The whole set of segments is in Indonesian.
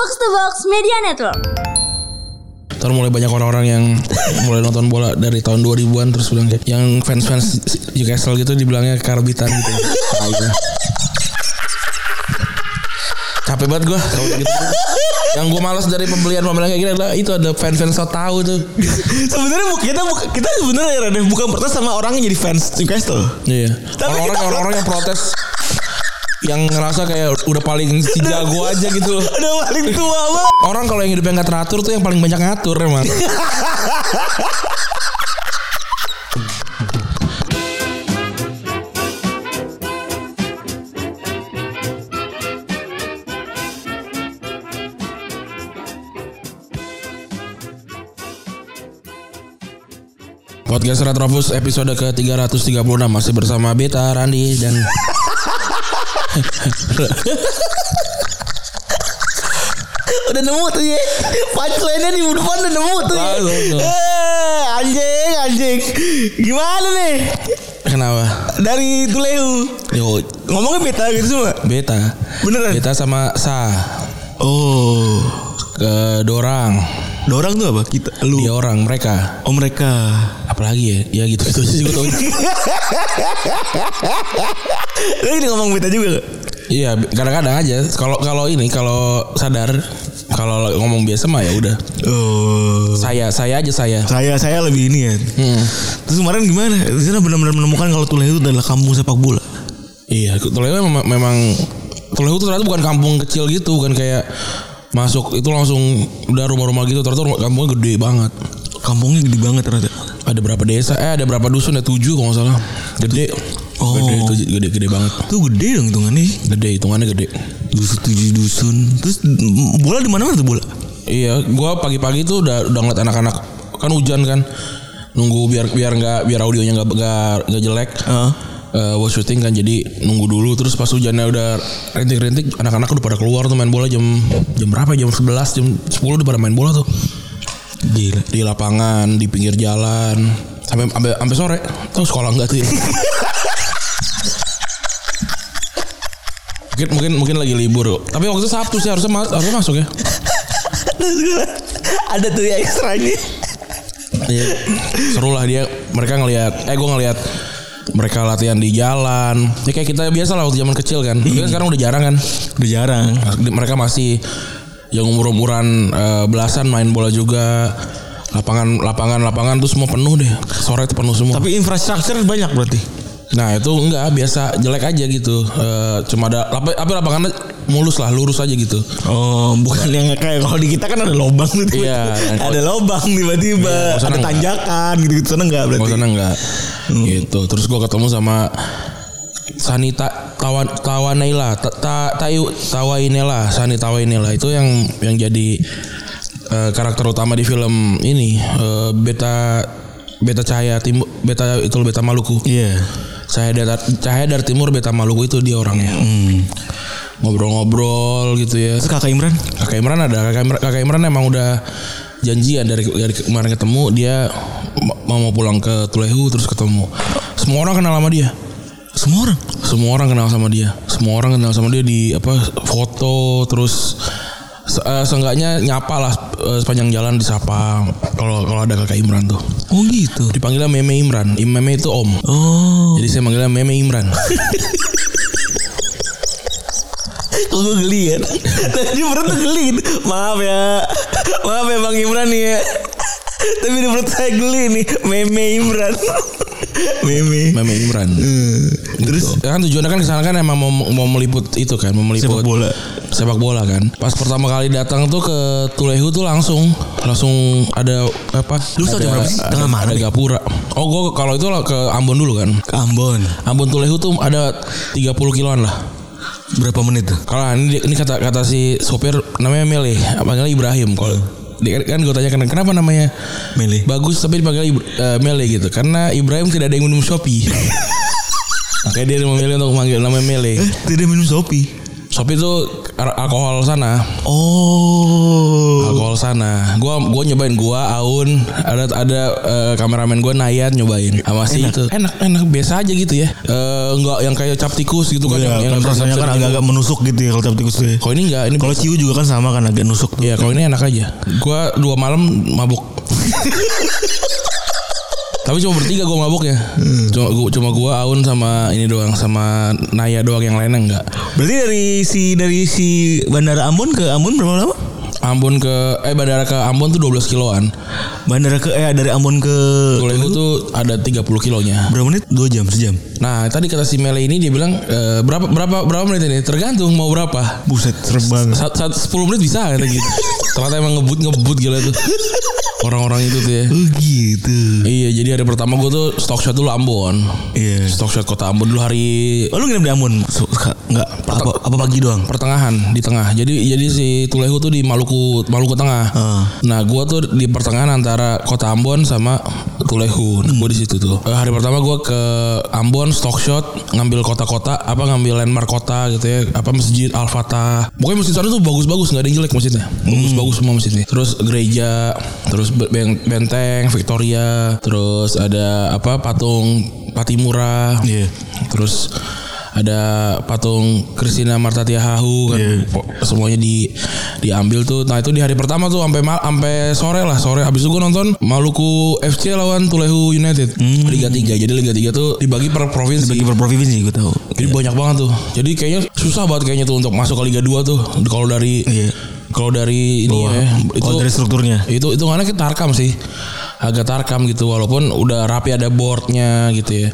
Box to Box Media Network. Ntar mulai banyak orang-orang yang mulai nonton bola dari tahun 2000-an terus bilang kayak yang fans-fans Newcastle gitu dibilangnya karbitan gitu. Capek banget gue gitu. Yang gue males dari pembelian pembelian kayak gini adalah itu ada fans-fans so tahu tuh. Sebenarnya kita kita sebenarnya ya bukan protes sama orang yang jadi fans Newcastle. Iya. Tapi Orang-orang orang-orang yang protes yang ngerasa kayak udah paling si jago aja gitu. Udah paling tua banget. Orang kalau yang hidupnya nggak teratur tuh yang paling banyak ngatur emang. Podcast Retropus episode ke-336 masih bersama Beta, Randi dan Udah nemu tuh ya. Punchline-nya di depan udah nemu tuh ya. Eh, anjing, anjing. Gimana nih? kenapa? Dari Tulehu. Yo, Ngomongnya beta gitu semua. Beta. Beneran? Beta sama Sa Oh. ke Dorang. Dorang tuh apa? Kita lu. Dia orang mereka. Oh mereka. Apalagi ya? Ya gitu itu sih gue tau. Lu ini ngomong beta juga? Iya, kadang-kadang aja. Kalau kalau ini kalau sadar kalau ngomong biasa mah ya udah. Oh. Saya saya aja saya. Saya saya lebih ini ya. Hmm. Terus kemarin gimana? Di sana benar-benar menemukan kalau Tulehu itu adalah kampung sepak bola. Iya, Tulehu memang, memang Tulehu tuh ternyata bukan kampung kecil gitu, bukan kayak masuk itu langsung udah rumah-rumah gitu ternyata rumah, kampungnya gede banget. Kampungnya gede banget ternyata. Ada berapa desa? Eh ada berapa dusun? Ada tujuh kalau nggak salah. Gede. Oh. Gede, itu gede, gede banget. Tuh gede dong hitungannya. Gede, hitungannya gede. Dusun tujuh dusun. Terus mm, bola di mana-mana tuh bola. Iya, gua pagi-pagi tuh udah udah ngeliat anak-anak kan hujan kan. Nunggu biar biar nggak biar audionya nggak nggak nggak jelek. Heeh. Eh, buat syuting kan jadi nunggu dulu terus pas hujannya udah rintik-rintik anak-anak udah pada keluar tuh main bola jam jam berapa ya? jam 11 jam 10 udah pada main bola tuh Gila. di lapangan di pinggir jalan sampai sampai sampai sore tahu sekolah enggak tuh ya mungkin mungkin mungkin lagi libur tapi waktu itu Sabtu sih harusnya mas- harusnya masuk ya ada tuh ya ekstranya. Iya. Seru lah dia mereka ngelihat eh gue ngelihat mereka latihan di jalan. Ya kayak kita biasa lah waktu zaman kecil kan. Tapi kan sekarang udah jarang kan. Udah jarang. Mereka masih yang umur-umuran eh, belasan main bola juga. Lapangan lapangan lapangan tuh semua penuh deh. Sore itu penuh semua. Tapi infrastruktur banyak berarti. nah, itu enggak biasa jelek aja gitu. Eh, cuma ada tapi lapangannya mulus lah, lurus aja gitu. Oh, bukan yang kayak kalau di kita kan ada lobang tuh. Iya. ada lobang tiba-tiba, Iya, ada tanjakan gitu-gitu sana enggak Gua berarti. sana enggak. Gitu. Terus gua ketemu sama Sanita Tawan Tawanela Ta- Ta- Tayu Tawainela Sani Tawainela itu yang yang jadi eh, karakter utama di film ini eh, Beta Beta Cahaya Timur Beta itu Beta Maluku. Iya. Cahaya dari Cahaya dari Timur Beta Maluku itu dia orangnya. Hmm. Ngobrol-ngobrol gitu ya. Terus kakak Imran? Kakak Imran ada kakak Imran, kakak Imran emang udah janjian dari, dari kemarin ketemu dia mau mau pulang ke Tulehu terus ketemu semua orang kenal sama dia Semua orang. semua orang kenal sama dia. Semua orang kenal sama dia di apa foto terus se- eh, seenggaknya nyapa lah eh, sepanjang jalan disapa. Kalau kalau ada kakak Imran tuh. Oh gitu. dipanggilnya Meme Imran. Im- Meme itu om. Oh. jadi saya manggilnya Meme Imran. Kok gue geli ya Tadi perut tuh geli. Gitu Maaf ya. Maaf ya Bang Imran nih ya. Tapi di perut saya geli nih. Meme Imran Meme. Meme Imran Terus? Ya kan tujuannya kan ke sana kan emang mau, mau meliput itu kan mau meliput Sepak bola. sepak bola kan. Pas pertama kali datang tuh ke Tulehu tuh langsung langsung ada apa? Lu ada, jam berapa sih? ada, ada ya? gapura. Oh gue kalau itu ke Ambon dulu kan. Ke Ambon. Ambon Tulehu tuh ada 30 kiloan lah. Berapa menit tuh? kalau ini ini kata kata si sopir namanya Mele panggilnya Ibrahim kalau kan gue tanya kenapa namanya Mele? bagus tapi dipanggil eh, Mele gitu? Karena Ibrahim tidak ada yang minum Shopee. Makanya dia memilih untuk memanggil namanya Mele. Eh tidak minum Sopi Shopee itu al- alkohol sana. Oh. Alkohol sana. Gua gua nyobain gua Aun ada ada eh, kameramen gua Nayat nyobain sama si itu. Enak enak biasa aja gitu ya. Eh enggak yang kayak cap tikus gitu kan Iya, yang, kan yang rasanya kan agak-agak menusuk gitu ya kalau cap tikus tuh. ya. Kalau ini enggak, ini Kalau ciu juga kan sama kan agak nusuk tuh. Iya, kalau ini enak aja. Gua dua malam mabuk. Tapi cuma bertiga gua mabuknya. Cuma gua, cuma gua Aun sama ini doang sama Naya doang yang lainnya enggak. Berarti dari si dari si Bandara Ambon ke Ambon berapa lama? Ambon ke eh bandara ke Ambon tuh 12 kiloan. Bandara ke eh dari Ambon ke Tulehu tuh ada 30 kilonya. berapa menit? Dua jam, sejam. Nah, tadi kata si Mele ini dia bilang e, berapa berapa berapa menit ini? Tergantung mau berapa. Buset, serem banget. Sat, sat, 10 menit bisa kata gitu. Ternyata emang ngebut ngebut gila tuh. Orang-orang itu tuh ya. Oh gitu. Iya, jadi hari pertama gue tuh stock shot dulu Ambon. Iya. Stock shot kota Ambon dulu hari Oh lu nginep di Ambon? Enggak apa apa pagi doang? pertengahan di tengah. Jadi jadi si Tulehu tuh di Maluku Maluku Tengah. Ah. Nah, gua tuh di pertengahan antara kota Ambon sama Tulehu. Nah, gua di situ tuh. Eh, hari pertama gua ke Ambon stock shot, ngambil kota-kota, apa ngambil landmark kota gitu ya, apa masjid Al-Fatah. Pokoknya masjid sana tuh bagus-bagus, nggak ada yang jelek masjidnya. Bagus-bagus semua masjidnya. Terus gereja, terus be- ben- benteng Victoria, terus ada apa patung Patimura. Iya. Terus ada patung Christina Marta Tiahahu kan. Po- semuanya di diambil tuh. Nah itu di hari pertama tuh sampai sampai sore lah sore. Habis itu gue nonton Maluku FC lawan Tulehu United. Liga 3 jadi Liga 3 tuh dibagi per provinsi. Bagi per provinsi gue tahu. jadi banyak banget tuh. Jadi kayaknya susah banget kayaknya tuh untuk masuk ke Liga 2 tuh. Kalau dari Iya. kalau dari ini ya itu Kalau dari strukturnya. itu itu mana kita tarkam sih. Agak tarkam gitu walaupun udah rapi ada boardnya gitu ya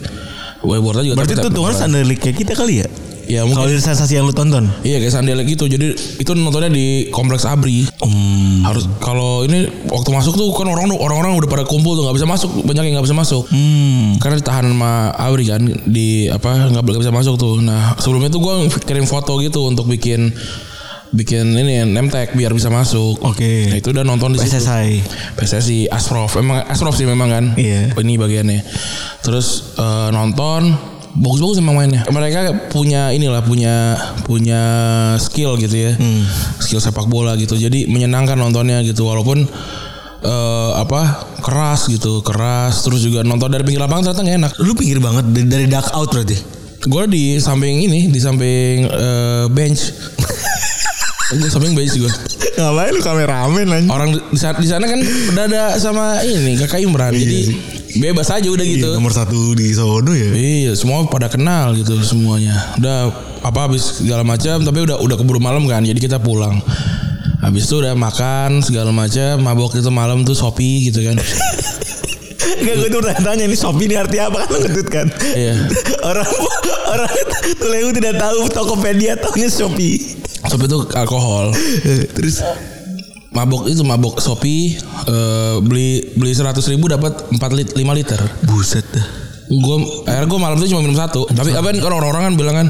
Boardnya juga Berarti itu tuh harus kayak kita kali ya? Ya mungkin Kalau dari sensasi yang lu tonton. Iya kayak Sandela gitu. Jadi itu nontonnya di kompleks Abri. Hmm. Harus kalau ini waktu masuk tuh kan orang orang-orang udah pada kumpul tuh nggak bisa masuk banyak yang nggak bisa masuk. Hmm. Karena ditahan sama Abri kan di apa nggak bisa masuk tuh. Nah sebelumnya tuh gue kirim foto gitu untuk bikin bikin ini tag biar bisa masuk. Oke. Nah itu udah nonton di situ. PSSI. PSSI Asprof emang Asprof sih memang kan Iya. ini bagiannya terus eh, nonton bagus-bagus emang mainnya mereka punya inilah punya punya skill gitu ya skill sepak bola gitu jadi menyenangkan nontonnya gitu walaupun eh, apa keras gitu keras terus juga nonton dari pinggir lapangan ternyata enak Lu pinggir banget dari, dari duck out berarti. gue di samping ini di samping eh, bench di samping bench gue Ngapain lu kameramen aja? orang di sana, di sana kan udah ada sama ini kakak Imran jadi bebas aja udah gitu Nomor satu di sono ya. iya semua pada kenal gitu semuanya udah apa habis segala macam tapi udah udah keburu malam kan jadi kita pulang habis itu udah makan segala macam mabok itu malam tuh Shopee gitu kan Enggak gue tuh tanya ini Shopee ini arti apa kan lu ngetut kan? Iya. orang orang Tulehu tidak tahu Tokopedia tahunya Shopee. Shopee itu alkohol. Terus? Mabok itu mabok Shopee eh, beli beli seratus ribu dapat 4 lit 5 liter. Buset dah. gue akhirnya gue malam itu cuma minum satu. Tapi apa kan orang-orang kan bilang kan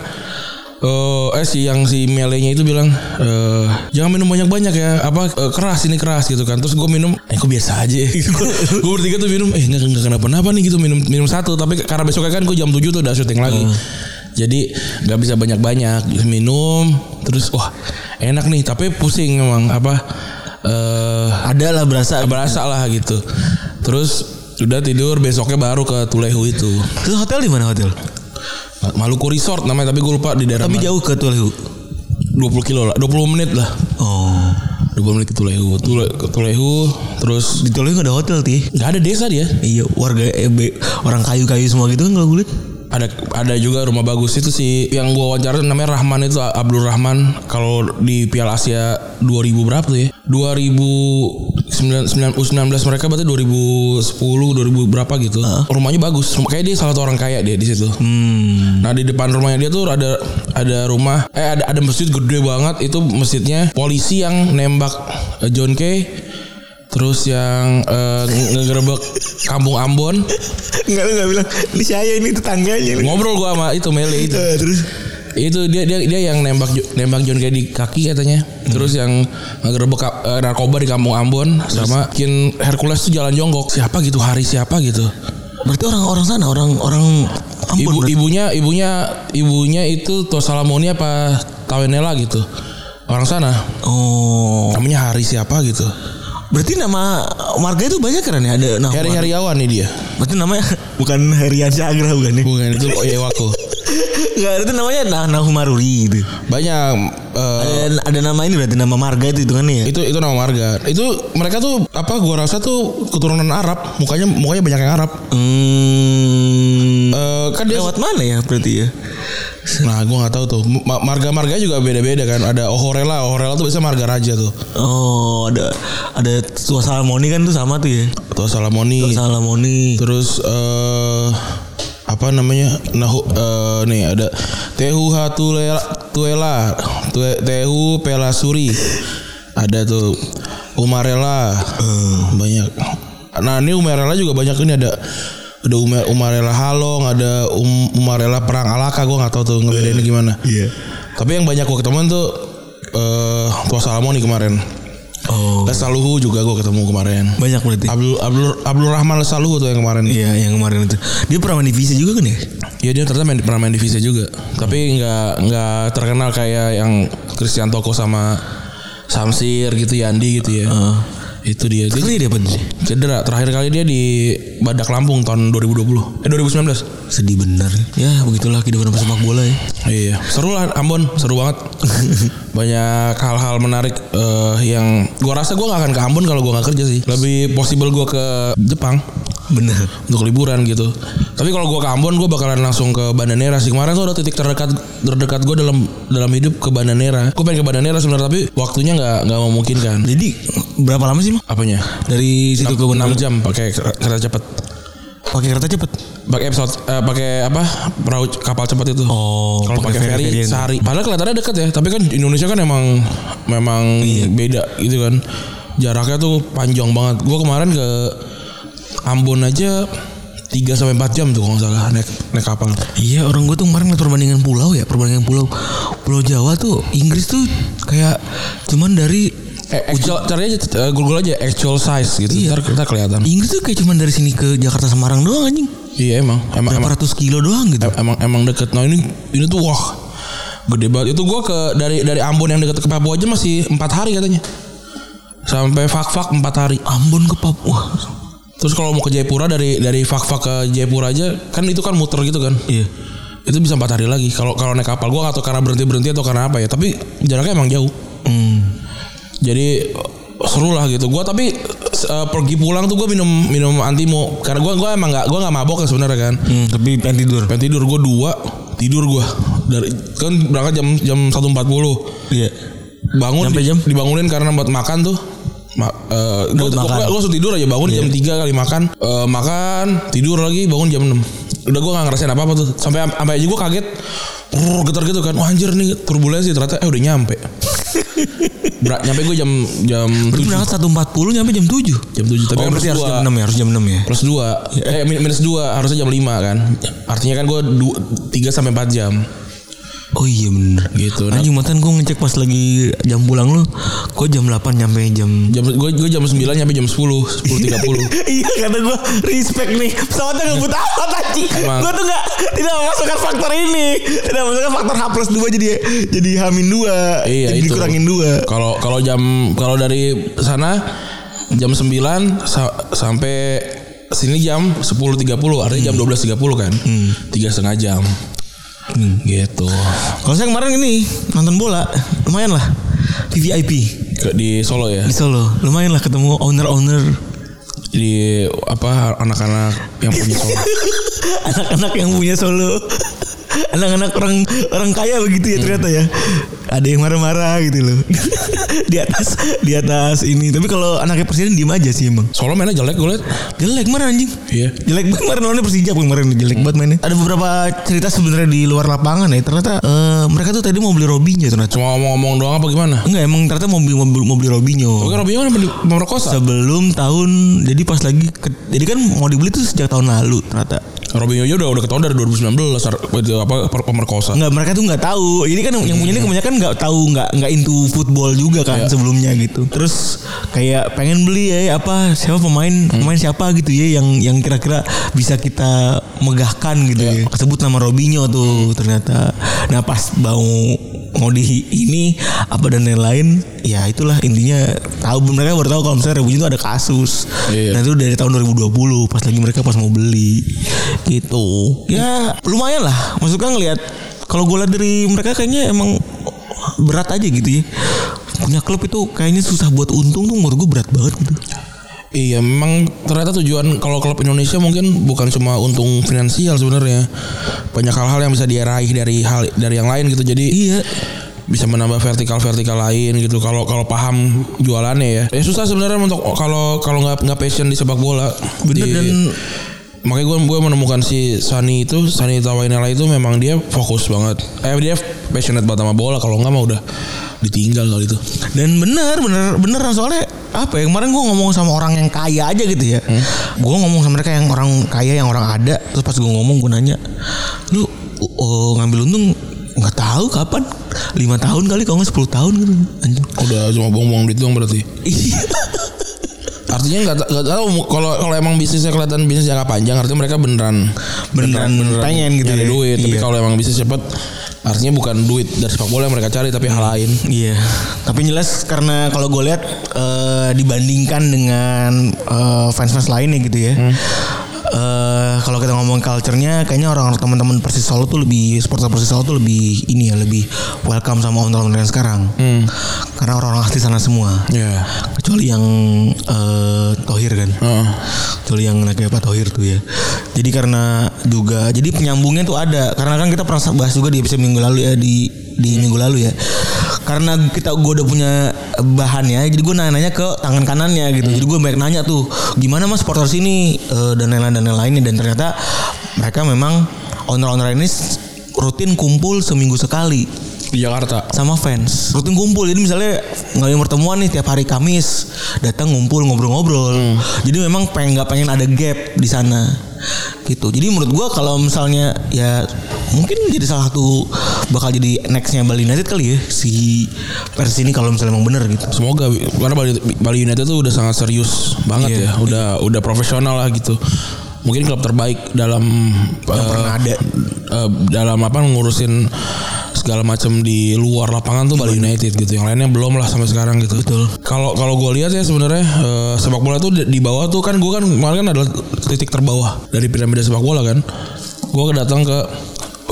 eh eh si yang si melenya itu bilang eh jangan minum banyak-banyak ya apa eh, keras ini keras gitu kan. Terus gue minum eh kok biasa aja? Gitu. Gue bertiga tuh minum eh nggak nggak kenapa-napa nih gitu minum minum satu. Tapi karena besoknya kan gue jam 7 tuh udah syuting lagi jadi nggak bisa banyak-banyak minum terus wah enak nih tapi pusing emang apa eh Ada lah berasa. berasa lah gitu terus udah tidur besoknya baru ke Tulehu itu Terus hotel di mana hotel? Maluku Resort namanya tapi gue lupa di daerah Tapi mana. jauh ke Tulehu. 20 kilo lah 20 menit lah Oh. 20 menit ke Tulehu Tule, ke Tulehu terus Di Tulehu gak ada hotel ti. nggak ada desa dia Iya warga EB orang kayu-kayu semua gitu kan kalau gue. Ada ada juga rumah bagus itu sih yang gua wawancara namanya Rahman itu Abdul Rahman. Kalau di Piala Asia 2000 berapa tuh ya? 2019 U19 mereka berarti 2010 2000 berapa gitu. Rumahnya bagus. Rumah kayak dia salah satu orang kaya dia di situ. Hmm. Nah di depan rumahnya dia tuh ada ada rumah eh ada ada masjid gede banget. Itu masjidnya polisi yang nembak eh, John Kay terus yang nge- ngegerebek kampung Ambon Enggak lu gak bilang ini saya ini tetangganya. nih." ngobrol gua sama itu Mele itu Eh, terus itu dia dia dia yang nembak nembak John Kay di kaki katanya terus yang ngegerebek eh, narkoba di kampung Ambon sama bikin Hercules tuh jalan jongkok siapa gitu hari siapa gitu berarti orang-orang sana orang-orang Ambon Ibu berarti. ibunya ibunya ibunya itu Tosalamoni apa Tawenela gitu. Orang sana. Oh. Namanya Hari siapa gitu. Berarti nama marga itu banyak kan ya? Ada nama. Heri Heriawan nih dia. Berarti namanya bukan Herian Sagra bukan ya? Bukan itu Oyewako. Enggak, itu namanya nah, Nahumaruri gitu. Banyak eh, Ada, ada nama ini berarti nama marga itu hitungannya ya? itu itu nama marga. Itu mereka tuh apa gua rasa tuh keturunan Arab. Mukanya mukanya banyak yang Arab. Hmm. Eh, kan dia Lewat mana ya berarti ya? Nah, gua nggak tahu tuh. Ma- Marga-marga juga beda-beda kan. Ada Ohorela, Ohorela tuh biasanya marga raja tuh. Oh, ada ada Tua Salamoni kan tuh sama tuh ya. Atau Salamoni. Tua Salamoni. Terus eh apa namanya? Nahu eh nih ada Tehu Hatulela Tuela, Tue- Tehu Pelasuri. Ada tuh Umarela. Banyak. Nah, ini Umarela juga banyak ini ada ada Umar, Umarela Halong, ada um, Umarela Perang Alaka, gua nggak tahu tuh ngebedainnya gimana. Iya. Tapi yang banyak gua ketemuan tuh eh Tua Salamoni kemarin. Oh. Les Saluhu juga gua ketemu kemarin. Banyak berarti. Abdul Abdul Abdul Rahman Les Saluhu tuh yang kemarin. Iya, yang kemarin itu. Dia pernah main divisi juga kan ya? Iya dia ternyata main, pernah main di Visa juga. Tapi nggak nggak terkenal kayak yang Christian Toko sama Samsir gitu Yandi gitu ya. Itu dia. Dia Kali dia apa sih? cedera. Terakhir kali dia di Badak Lampung tahun 2020. Eh 2019. Sedih bener. Ya, begitulah kehidupan pesepak bola ya. Iya, seru lah Ambon, seru banget. Banyak hal-hal menarik eh, yang gua rasa gua nggak akan ke Ambon kalau gua nggak kerja sih. Lebih possible gua ke Jepang Bener. untuk liburan gitu. Tapi kalau gua ke Ambon gua bakalan langsung ke Bandanera sih. Kemarin tuh ada titik terdekat terdekat gua dalam dalam hidup ke Bandanera. Gua pengen ke Bandanera sebenarnya tapi waktunya nggak nggak memungkinkan. Jadi berapa lama sih, Mang? Apanya? Dari situ ke 6 Benar. jam pakai kereta cepat. Pakai kereta cepet. Pakai pesawat eh, pakai apa? Perahu kapal cepat itu. Oh, Kalau pakai ferry ferry-ferryan. sehari. Padahal kelihatannya dekat ya, tapi kan Indonesia kan emang memang beda gitu kan. Jaraknya tuh panjang banget. Gua kemarin ke Ambon aja 3 sampai 4 jam tuh kalau salah naik naik kapal. Iya orang gue tuh kemarin liat perbandingan pulau ya Perbandingan pulau Pulau Jawa tuh Inggris tuh kayak Cuman dari Eh, actual, caranya eh, Google aja actual size gitu. Iya. Ntar kita kelihatan. Inggris tuh kayak cuman dari sini ke Jakarta Semarang doang anjing Iya emang emang Berapa emang, ratus kilo doang gitu em- emang emang deket. Nah ini ini tuh wah gede banget. Itu gua ke dari dari Ambon yang deket ke Papua aja masih empat hari katanya. Sampai Fak-Fak empat hari. Ambon ke Papua Terus kalau mau ke Jayapura dari dari Fak-Fak ke Jayapura aja kan itu kan muter gitu kan. Iya Itu bisa empat hari lagi. Kalau kalau naik kapal gua atau karena berhenti berhenti atau karena apa ya. Tapi jaraknya emang jauh. hmm. Jadi seru lah gitu. Gua tapi eh, pergi pulang tuh gua minum minum antimo karena gua gua emang nggak gua nggak mabok ya sebenarnya kan. Hmm, Tapi pengen tidur Pengen tidur gua dua tidur gua dari kan berangkat jam jam satu empat puluh Iya bangun Sampai jam? dibangunin karena buat makan tuh Ma, eh, makan. gua langsung tidur aja bangun jam 3 kali makan Eh, makan tidur lagi bangun jam 6 udah gua gak ngerasain apa apa tuh. Sampai sampai aja gua kaget. Rrr, getar gitu kan. Wah, anjir nih turbulensi ternyata. Eh udah nyampe. Berat, nyampe gue jam jam 7 berangkat 1.40 nyampe jam 7 jam 7 tapi Oh harus 2 jam 6 ya Harus jam 6 ya? Plus 2 eh min- minus 2 harusnya jam 5 kan. Artinya kan gue 3 sampai 4 jam Oh iya bener. Gitu. Nah, Anjing mantan gue ngecek pas lagi jam pulang lu Kok jam 8 nyampe jam? Jam gue gue jam 9 nyampe jam 10 10.30 iya kata gue respect nih. Pesawatnya ngebut amat anjing. Gue tuh gak tidak memasukkan faktor ini. Tidak memasukkan faktor H plus 2 jadi jadi Hamin 2 Iya jadi itu. dikurangin 2 Kalau kalau jam kalau dari sana jam 9 sa- sampai sini jam 10.30 artinya jam 12.30 kan. Tiga setengah jam. Gitu. kalau saya kemarin ini nonton bola lumayan lah VVIP di Solo ya. di Solo lumayan lah ketemu owner-owner Di apa anak-anak yang punya Solo. anak-anak yang punya Solo anak-anak orang orang kaya begitu ya ternyata ya. Ada yang marah-marah gitu loh. Di atas di atas ini. Tapi kalau anaknya presiden diem aja sih emang. Solo mainnya jelek gue liat. jelek mana anjing. Iya. jelek banget kemarin lawannya Persija kemarin? Jelek banget mainnya. Ada beberapa cerita sebenarnya di luar lapangan ya. Ternyata eh, mereka tuh tadi mau beli Robinho ternyata. Cuma ngomong-ngomong doang apa gimana? enggak emang ternyata mau beli mau beli, mau beli Robinho. Oke Robinho kan pemerkosa. sebelum tahun jadi pas lagi ke- jadi kan mau dibeli tuh sejak tahun lalu ternyata Robinho udah udah ketahuan dari 2019 ar- itu apa pemerkosa. Enggak mereka tuh nggak tahu. Jadi kan yang punya ini kebanyakan nggak tahu nggak nggak into football juga kan Iya. sebelumnya gitu. Terus kayak pengen beli ya apa siapa pemain pemain siapa gitu ya yang yang kira-kira bisa kita megahkan gitu ya. Kesebut nama Robinho tuh ternyata. Nah pas mau mau di ini apa dan lain-lain ya itulah intinya tahu mereka baru tahu kalau misalnya Rebuji itu ada kasus Iya. dan itu dari tahun 2020 pas lagi mereka pas mau beli gitu ya lumayan lah maksudnya ngelihat kalau gue lihat dari mereka kayaknya emang berat aja gitu ya punya klub itu kayaknya susah buat untung tuh menurut gue berat banget gitu Iya, memang ternyata tujuan kalau klub Indonesia mungkin bukan cuma untung finansial sebenarnya. Banyak hal-hal yang bisa diraih dari hal dari yang lain gitu. Jadi iya bisa menambah vertikal-vertikal lain gitu. Kalau kalau paham jualannya ya. Ya susah sebenarnya untuk kalau kalau nggak nggak passion di sepak bola. Bener, Di- dan- makanya gue gue menemukan si Sani itu Sani Tawainela itu memang dia fokus banget. Eh dia passionate banget sama bola. Kalau nggak mah udah ditinggal kali itu. Dan bener bener bener soalnya apa ya kemarin gue ngomong sama orang yang kaya aja gitu ya. Gue ngomong sama mereka yang orang kaya yang orang ada terus pas gue ngomong gue nanya lu oh, ngambil untung nggak tahu kapan lima tahun kali kalau nggak 10 tahun gitu anjing Udah cuma buang-buang duit doang berarti. Artinya nggak nggak tahu kalau kalau emang bisnisnya kelihatan bisnis jangka panjang artinya mereka beneran Beneran pengen gitu ya. duit. Tapi Iya. kalau emang bisnis cepat artinya bukan duit dari sepak bola yang mereka cari tapi hal lain. Iya, tapi jelas karena kalau gue lihat eh, dibandingkan dengan eh, fans-fans lainnya gitu ya. Kalau kita ngomong culture-nya kayaknya orang teman-teman Persis Solo tuh lebih supporter Persis Solo tuh lebih ini ya lebih welcome sama owner-owner yang sekarang. Karena orang-orang asli sana semua. Ya. Kecuali yang eh, Tohir kan. Heeh. Kecuali yang anaknya Pak Tohir tuh ya. Jadi karena juga jadi penyambungnya tuh ada. Karena kan kita pernah bahas juga di episode minggu lalu ya di di minggu lalu ya. Karena kita gue udah punya bahannya, jadi gue nanya-nanya ke tangan kanannya gitu. Jadi gue banyak nanya tuh, gimana mas supporter sini Eh, dan lain-lain dan lain-lainnya. Dan ternyata mereka memang owner-owner ini rutin kumpul seminggu sekali. Di Jakarta. sama fans. Rutin kumpul. Jadi misalnya ngadain pertemuan nih tiap hari Kamis datang ngumpul ngobrol-ngobrol. Jadi memang pengen nggak pengen ada gap di sana. Gitu. Jadi menurut gua kalau misalnya ya mungkin jadi salah satu bakal jadi nextnya Bali United kali ya si Persis ini kalau misalnya emang bener gitu Semoga karena Bali, Bali United tuh udah sangat serius banget Iya. ya. Udah udah profesional lah gitu. Mungkin klub terbaik dalam eh, pernah ada. eh, dalam apa ngurusin segala macam di luar lapangan tuh Bali United gitu. Yang lainnya belum lah sampai sekarang gitu. Betul. Kalau kalau gue lihat ya sebenarnya eh, sepak bola tuh di, di bawah tuh kan gue kan kemarin kan adalah titik terbawah dari piramida sepak bola kan. Gue datang ke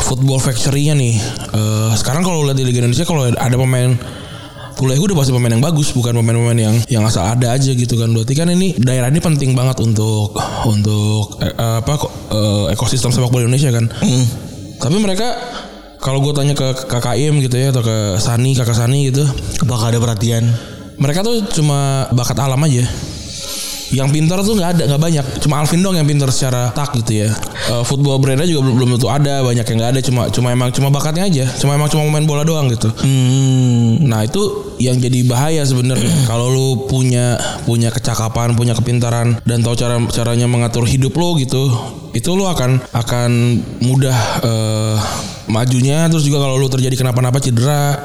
football factory-nya nih. Eh, sekarang kalau lihat di Liga Indonesia kalau ada pemain kuliah gue udah pasti pemain yang bagus bukan pemain-pemain yang yang asal ada aja gitu kan. Berarti kan ini daerah ini penting banget untuk untuk eh, apa eh, ekosistem sepak bola Indonesia kan. Tapi mereka kalau gue tanya ke KKIM gitu ya atau ke Sani kakak Sani gitu. Bakal ada perhatian? Mereka tuh cuma bakat alam aja yang pintar tuh nggak ada nggak banyak. Cuma Alvin dong yang pintar secara tak gitu ya. Eh, football brandnya juga belum belum tentu ada banyak yang nggak ada. Cuma cuma emang cuma bakatnya aja. Cuma emang cuma main bola doang gitu. Hmm, Nah itu yang jadi bahaya sebenarnya. Kalau lu punya punya kecakapan, punya kepintaran dan tahu cara caranya mengatur hidup lo gitu, itu lu akan akan mudah eh, majunya. Terus juga kalau lu terjadi kenapa-napa cedera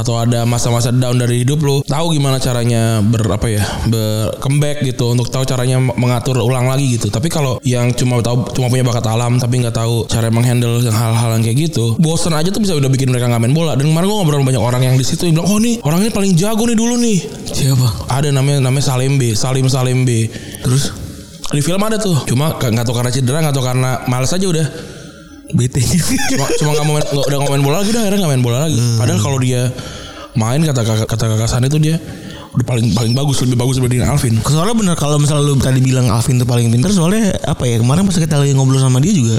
atau ada masa-masa down dari hidup lu, tahu gimana caranya ber apa ya, ber comeback gitu untuk tahu caranya mengatur ulang lagi gitu. Tapi kalau yang cuma tahu cuma punya bakat alam tapi nggak tahu cara menghandle hal-hal yang kayak gitu, bosen aja tuh bisa udah bikin mereka nggak main bola. Dan kemarin gue ngobrol banyak orang yang di situ bilang, oh nih orang ini paling jago nih dulu nih. siapa Ada namanya namanya Salembe, Salim Salembe. terus Di film ada tuh, cuma nggak tahu karena cedera, nggak tahu karena males aja udah. BT Cuma cuma nggak mau main, nggak- udah nggak main bola lagi, udah akhirnya nggak main bola lagi. Padahal kalau dia main kata kata kakak Sani itu dia udah paling paling bagus, lebih bagus dibanding Alvin. Soalnya bener kalau misalnya lu tadi bilang Alvin tuh paling pintar soalnya apa ya kemarin pas kita lagi ngobrol sama dia juga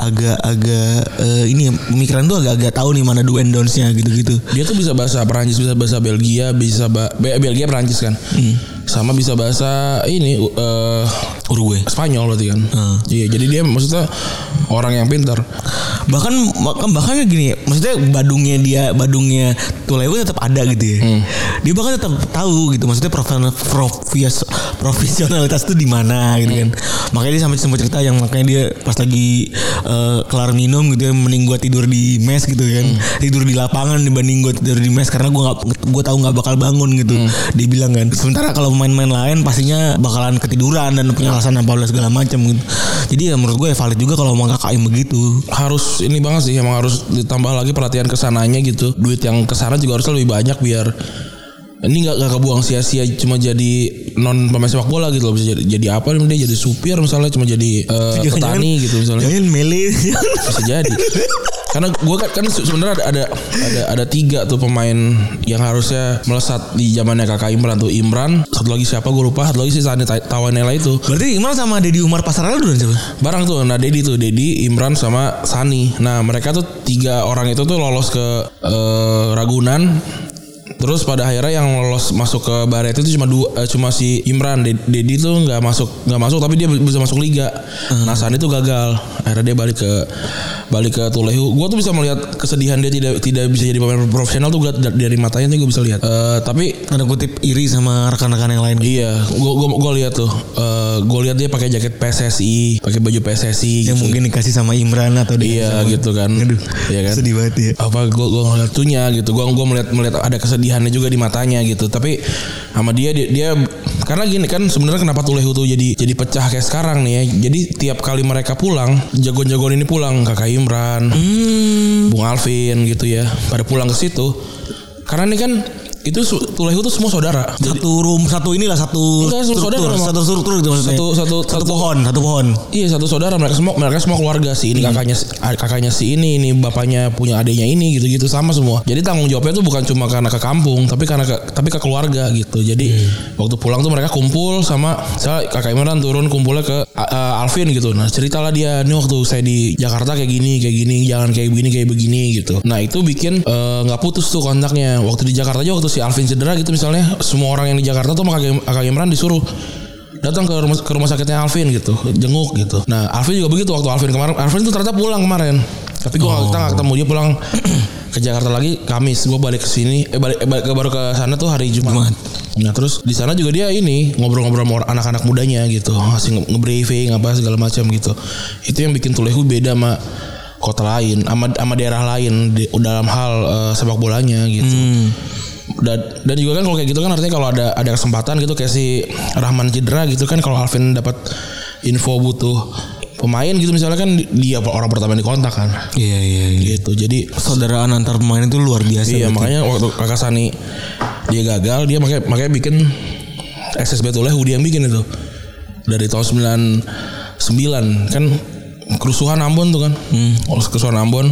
agak-agak eh, ini pemikiran tuh agak-agak tahu nih mana do and don'ts-nya gitu-gitu. Dia tuh bisa bahasa Perancis, bisa bahasa Belgia, bisa ba Be- Belgia Perancis kan. Sama bisa bahasa ini eh Uruguay. Spanyol berarti kan. Hmm. Iya, jadi dia maksudnya orang yang pintar. Bahkan bahkan gini, maksudnya badungnya dia badungnya Tulewo tetap ada gitu ya. Dia bahkan tetap tahu gitu maksudnya profesional profes, profesionalitas tuh di mana gitu kan. Makanya dia sampai sempat cerita yang makanya dia pas lagi eh, kelar minum gitu ya mending gua tidur di mes gitu kan. Tidur di lapangan dibanding gua tidur di mes karena gua nggak gua tahu nggak bakal bangun gitu. Dia bilang kan. Sementara kalau main-main lain pastinya bakalan ketiduran dan punya alasan apa segala macam gitu. Jadi ya menurut gue ya valid juga kalau mau KKM begitu. Harus ini banget sih emang harus ditambah lagi perhatian ke sananya gitu. Duit yang ke sana juga harus lebih banyak biar ini nggak nggak kebuang sia-sia cuma jadi non pemain sepak bola gitu loh. Bisa jadi, jadi apa dia jadi supir misalnya cuma jadi eh, petani gitu misalnya. Jangan mele. bisa jadi. Karena gue kan, kan se- sebenarnya ada, ada ada ada tiga tuh pemain yang harusnya melesat di zamannya kakak Imran tuh. Imran satu lagi siapa gue lupa satu lagi si Sani Ta- Tawanela itu. Berarti Imran sama Deddy Umar Pasarela dulu siapa? barang tuh nah Dedi tuh Dedi Imran sama Sani. Nah mereka tuh tiga orang itu tuh lolos ke eh, Ragunan Terus pada akhirnya yang lolos masuk ke Baret itu cuma dua, eh, cuma si Imran, De- Dedi tuh nggak masuk nggak masuk tapi dia bisa masuk liga. Nah Sani tuh gagal. Akhirnya dia balik ke balik ke Tulehu. Gue tuh bisa melihat kesedihan dia tidak tidak bisa jadi pemain profesional tuh gua- dari matanya tuh gue bisa lihat. Eh, tapi Ada kutip iri sama rekan-rekan yang lain. Iya, gua gua gua lihat tuh. Eh gua lihat dia pakai jaket PSSI, pakai baju PSSI Yang gitu. mungkin dikasih sama Imran atau dia Iya gitu kan. Aduh, Iya kan. sedih banget ya. Apa gua gua ngeliat tuhnya gitu. Gua gua melihat melihat ada kesedihannya juga di matanya gitu. Tapi sama dia dia, dia karena gini kan sebenarnya kenapa Tulehu tuh jadi jadi pecah kayak sekarang nih ya. Jadi tiap kali mereka pulang, jagoan-jagoan ini pulang, Kakak Imran, Hmm. Bung Alvin gitu ya. Pada pulang ke situ. Karena ini kan itu Tulehu tuh semua saudara. Satu room, satu inilah satu Enggak, satu struktur, saudara, satu struktur gitu maksudnya. Satu- satu- satu satu- pohon, satu pohon. Iya satu saudara mereka semua mereka semua keluarga sih ini kakaknya kakaknya si ini ini bapaknya punya adiknya ini gitu-gitu sama semua. Jadi tanggung jawabnya tuh bukan cuma karena ke kampung tapi karena ke, tapi ke keluarga gitu. Jadi waktu pulang tuh mereka kumpul sama saya kakak Imran turun kumpulnya ke uh, Alvin gitu. Nah ceritalah dia ini waktu saya di Jakarta kayak gini kayak gini jangan kayak begini kayak begini gitu. Nah itu bikin eh, nggak putus tuh kontaknya. Waktu di Jakarta aja waktu si Alvin cedera gitu misalnya semua orang yang di Jakarta tuh sama kakak Imran disuruh datang ke rumah ke rumah sakitnya Alvin gitu jenguk gitu. Nah Alvin juga begitu waktu Alvin kemarin Alvin tuh ternyata pulang kemarin. Tapi gue kita nggak ketemu dia pulang ke Jakarta lagi Kamis gue balik ke sini eh balik, eh, balik ke baru ke sana tuh hari Jumat. Nah terus di sana juga dia ini ngobrol-ngobrol sama anak-anak mudanya gitu ngasih nge- nge-briefing apa segala macam gitu. Itu yang bikin Tulehu beda sama kota lain sama sama daerah lain di, dalam hal eh, sepak bolanya gitu dan dan juga kan kalau kayak gitu kan artinya kalau ada ada kesempatan gitu kayak si Rahman cedera gitu kan kalau Alvin dapat info butuh pemain gitu misalnya kan dia orang pertama yang dikontak kan Iya iya. iya. gitu jadi Persaudaraan antar pemain itu luar biasa. iya makanya waktu kakak Sani dia gagal dia makanya makanya bikin SSB Tulehu dia yang bikin itu dari tahun 99 kan kerusuhan Ambon tuh kan hmm. kerusuhan Ambon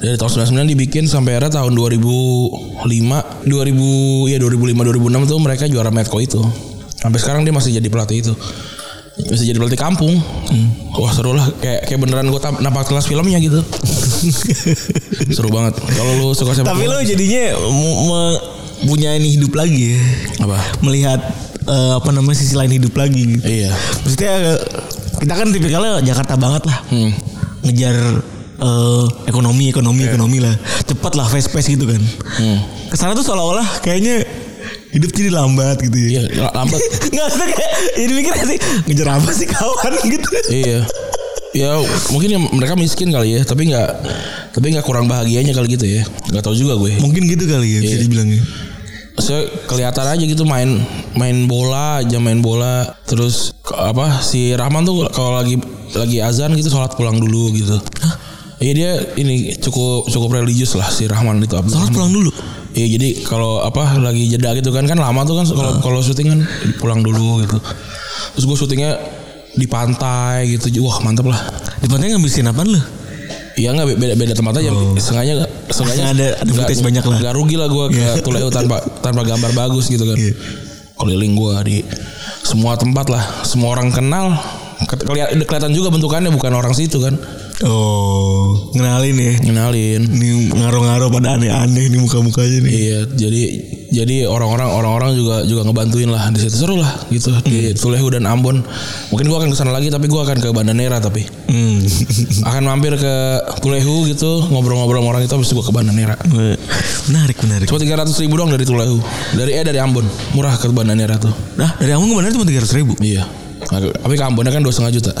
dari tahun 99 dibikin sampai era tahun 2005 2000 ya 2005 2006 tuh mereka juara Medco itu. Sampai sekarang dia masih jadi pelatih itu. Masih jadi pelatih kampung. Wah seru lah. Kayak kayak beneran gue nampak kelas filmnya gitu. Seru banget. Kalau lu suka sepak Tapi lo jadinya punya ini hidup lagi ya. apa? Melihat eh, apa namanya sisi lain hidup lagi gitu. iya. Maksudnya kita kan tipikalnya Jakarta banget lah. hmm. Ngejar eh, ekonomi, ekonomi, ekonomi lah. Cepat lah, fast pace gitu kan. Hmm. Ke sana tuh seolah-olah kayaknya hidup jadi lambat gitu ya. iya lambat Nggak maksudnya kayak jadi mikir sih ngejar apa sih kawan gitu. iya ya mungkin ya mereka miskin kali ya tapi nggak tapi nggak kurang bahagianya kali gitu ya nggak tahu juga gue Mungkin gitu kali ya bisa Iya. dibilang ya. saya kelihatan aja gitu main main bola aja main bola terus apa si Rahman tuh kalau lagi lagi azan gitu sholat pulang dulu gitu Iya dia ini cukup cukup religius lah si Rahman itu Rahman. pulang dulu. Iya jadi kalau apa lagi jeda gitu kan kan lama tuh kan kalau kalau syuting kan pulang dulu gitu. Terus gue syutingnya di pantai gitu. Wah mantep lah. Di pantai ngabisin apaan lu? Iya nggak beda beda tempat aja. Sengaja sengaja Ada- ada footage banyak lah. Nggak rugi lah gue ke Tuleu tanpa tanpa gambar bagus gitu kan. Iya. Keliling gue di semua tempat lah. Semua orang kenal. Ke- kelihat- Kelihatan juga bentukannya bukan orang situ kan. Oh, ngenalin ya. Kenalin. Ini ngaruh-ngaruh pada aneh-aneh nih muka-mukanya nih. Iya, jadi jadi orang-orang orang-orang juga juga ngebantuin lah di situ seru lah gitu di Tulehu dan Ambon. Mungkin gua akan ke sana lagi tapi gua akan ke Banda Nera tapi Hmm. akan mampir ke Tulehu gitu ngobrol-ngobrol sama orang itu habis gua ke Banda Nera. menarik, menarik. Cuma 300 ribu doang dari Tulehu. Dari eh dari Ambon. Murah ke Banda Nera tuh. Nah, dari Ambon ke mana cuma tiga ribu. Iya. Tapi ke Ambonnya kan dua setengah juta.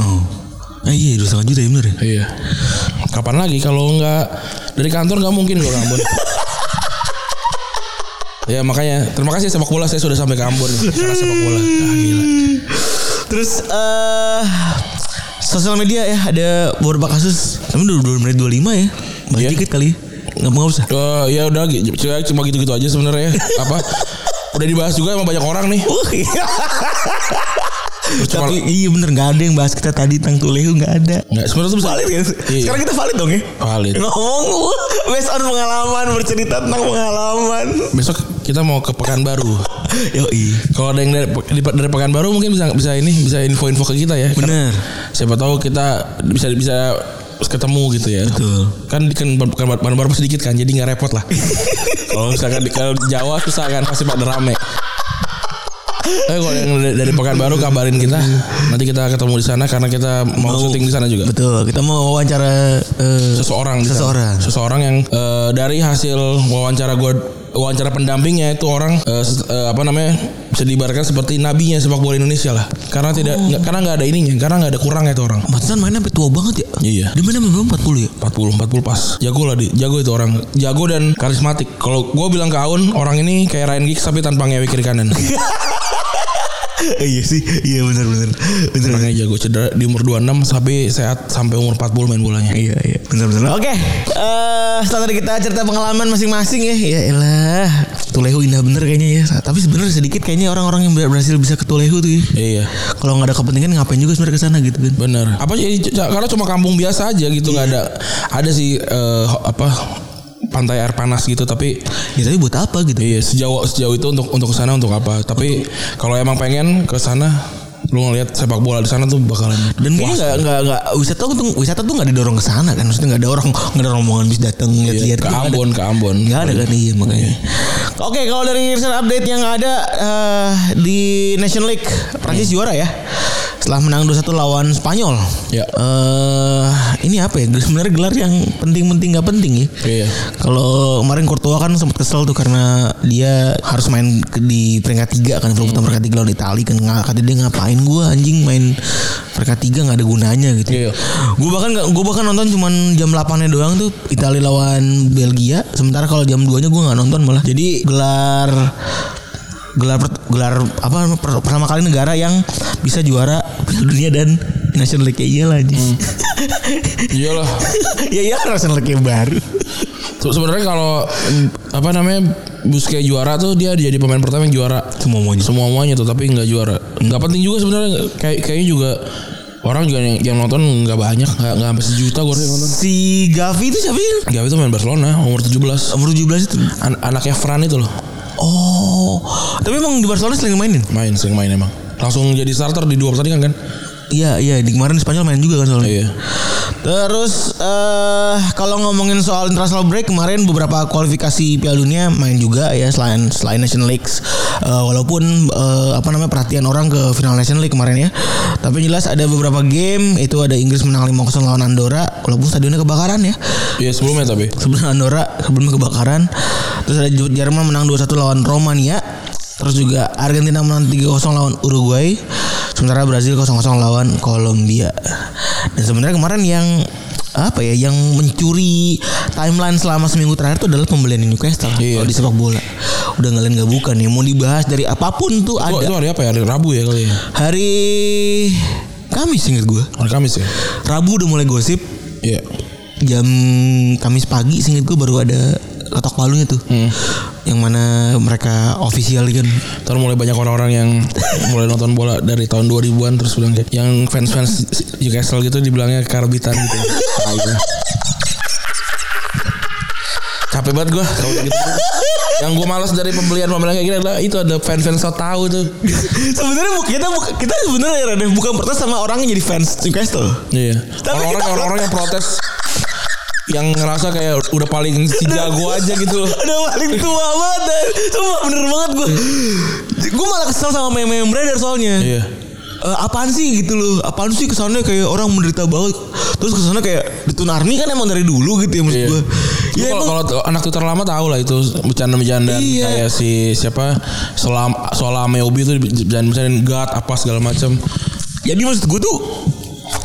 Oh. Eh iya, dua setengah juta ya bener ya. Iya. Kapan lagi kalau nggak dari kantor nggak mungkin gua ke Ambon. ya makanya terima kasih sepak bola saya sudah sampai ke Ambon karena sepak bola. Ah, gila. Terus eh sosial media ya ada beberapa kasus. Udah 2 menit 25 ya. Bahas Iya. dikit kali. Nggak mau usah. Eh, ya udah cuma- cuma gitu-gitu aja sebenarnya. Apa udah dibahas juga sama banyak orang nih. Uh, iya. cuma- Tapi iya bener nggak ada yang bahas kita tadi tentang Tulehu nggak ada. Nggak, sebenarnya tuh Valid kan? Iya. Sekarang kita valid dong ya. Valid. Ngomong uh, based on pengalaman bercerita tentang pengalaman. Besok kita mau ke Pekanbaru. Yoi. Kalau ada yang dari, dari Pekanbaru mungkin bisa bisa ini bisa info-info ke kita ya. Bener. Siapa tahu kita bisa bisa ketemu gitu ya. Betul. Kan di kan bukan Pekanbaru sedikit kan, jadi nggak repot lah. kalau misalkan di kalau Jawa susah kan pasti pada rame. Eh kalau yang dari, Pekanbaru kabarin kita. Nanti kita ketemu di sana karena kita mau, syuting di sana juga. Betul. Kita mau wawancara eh, Seseorang. Seseorang. Seseorang yang eh, dari hasil wawancara gue wawancara pendampingnya itu orang ses- eh, apa namanya bisa diibaratkan seperti nabinya sepak bola Indonesia lah. Karena tidak nggak- karena nggak ada ininya, karena nggak ada kurangnya itu orang. Pantesan mainnya sampai tua banget ya. Iya. Dia mainnya sampai 40 ya. 40 40 pas. Jago lah di. Jago itu orang. Jago dan karismatik. Kalau gue bilang ke Aun, orang ini kayak Ryan Giggs tapi tanpa ngewe kiri kanan. iya sih. Iya benar benar. Benar. Orangnya jago cedera di umur 26 tapi sehat sampai umur 40 main bolanya. Iya iya benar benar. Oke. Eh setelah tadi kita cerita pengalaman masing-masing ya. Ya elah. Tulehu indah bener kayaknya ya. Tapi sebenarnya sedikit kayaknya orang-orang yang ber- berhasil bisa ke Tulehu tuh ya. Iya. Kalau nggak ada kepentingan ngapain juga sebenarnya ke sana gitu kan. Bener. Apa sih karena cuma kampung biasa aja gitu nggak ada ada sih eh, ho- apa pantai air panas gitu tapi Ya tapi buat apa gitu. iya sejauh sejauh itu untuk untuk ke sana untuk apa? Tapi kalau emang pengen ke sana lu ngelihat sepak bola di sana tuh bakalan Dan kayaknya nggak nggak nggak wisata tuh wisata tuh nggak didorong ke sana kan. Maksudnya nggak ada orang nggak ada rombongan bis datang Iya, lihat-lihat ke. Ambon ke Ambon. Nggak ada kan iya makanya. Oke kalau dari recent update yang ada eh, di Nation League Prancis juara ya. Setelah menang 2-1 lawan Spanyol. Ya. Eh ini apa ya? Sebenarnya gelar yang penting-penting nggak penting ya. Iya. Kalau kemarin Courtois kan sempat kesel tuh karena dia harus main di peringkat tiga kan Liverpool peringkat tiga lawan Itali kan nggak kata dia ngapain gua anjing main peringkat tiga nggak ada gunanya gitu. Iya. Gue bahkan gue bahkan nonton cuman jam 8 nya doang tuh Italia lawan Belgia. Sementara kalau jam 2 nya gue nggak nonton malah. Jadi gelar gelar gelar apa per- pertama kali negara yang bisa juara Piala Dunia dan National League ya iyalah anjing. Iyalah. ya iya National League yang baru. Sebenarnya kalau mm, apa namanya Busquets juara tuh dia jadi pemain pertama yang juara Semuanya. semua semuanya tuh tapi nggak juara nggak penting juga sebenarnya kayak kayaknya juga orang juga yang, yang nonton nggak banyak nggak nggak sampai sejuta gue yang nonton Si Gavi itu siapa sih? Gavi itu main Barcelona umur 17 Umur 17 itu. An- anaknya Fran itu loh Oh. Tapi emang di Barcelona sering mainin? main sering main emang langsung jadi starter di dua pertandingan kan Iya, iya. Di kemarin di Spanyol main juga kan soalnya. iya Terus eh kalau ngomongin soal international break kemarin beberapa kualifikasi Piala Dunia main juga ya selain selain Nation League Eh, walaupun eh, apa namanya perhatian orang ke final Nation League kemarin ya. Tapi jelas ada beberapa game itu ada Inggris menang 5-0 lawan Andorra walaupun stadionnya kebakaran ya. iya sebelumnya tapi Sebelum Andorra sebelum kebakaran. Terus ada Jerman menang 2-1 lawan Romania. Terus juga Argentina menang 3-0 lawan Uruguay. Sementara Brazil 0-0 lawan Kolombia. Dan sebenarnya kemarin yang apa ya yang mencuri timeline selama seminggu terakhir itu adalah pembelian Newcastle. Iya. kalau di sepak bola. Udah ngalian nggak bukan ya mau dibahas dari apa pun tuh itu, ada. itu hari apa ya? Hari Rabu ya kali ya? Hari Kamis inget gue hari Kamis ya? Rabu udah mulai gosip. Iya. Jam Kamis pagi singkat gue baru ada ketok palunya tuh yang mana mereka official kan Ntar mulai banyak orang-orang yang mulai nonton bola dari tahun 2000-an terus bilang kayak yang fans-fans Newcastle gitu dibilangnya karbitan gitu. Capek banget gue kalau gitu. Yang gue malas dari pembelian pembelian kayak gini adalah itu ada fans-fans so tahu tuh. sebenarnya bu- kita bu- kita sebenarnya ya Rade, bukan protes sama orang yang jadi fans Newcastle Iya. Tapi Orang-orang orang-orang yang protes yang ngerasa kayak udah paling si jago aja gitu loh. udah paling tua banget dan Sumpah bener banget gue Gue malah kesel sama meme-meme beredar soalnya Iya. Eh, apaan sih gitu loh apaan sih kesannya kayak orang menderita banget terus kesannya kayak Ditun Army kan emang dari dulu gitu ya maksud Iya. gue ya kalau kalau anak Twitter lama tahu lah itu bercanda-bercanda Iya. kayak si siapa Solam Solame Obi itu bercanda-bercanda God apa segala macam. jadi maksud gue tuh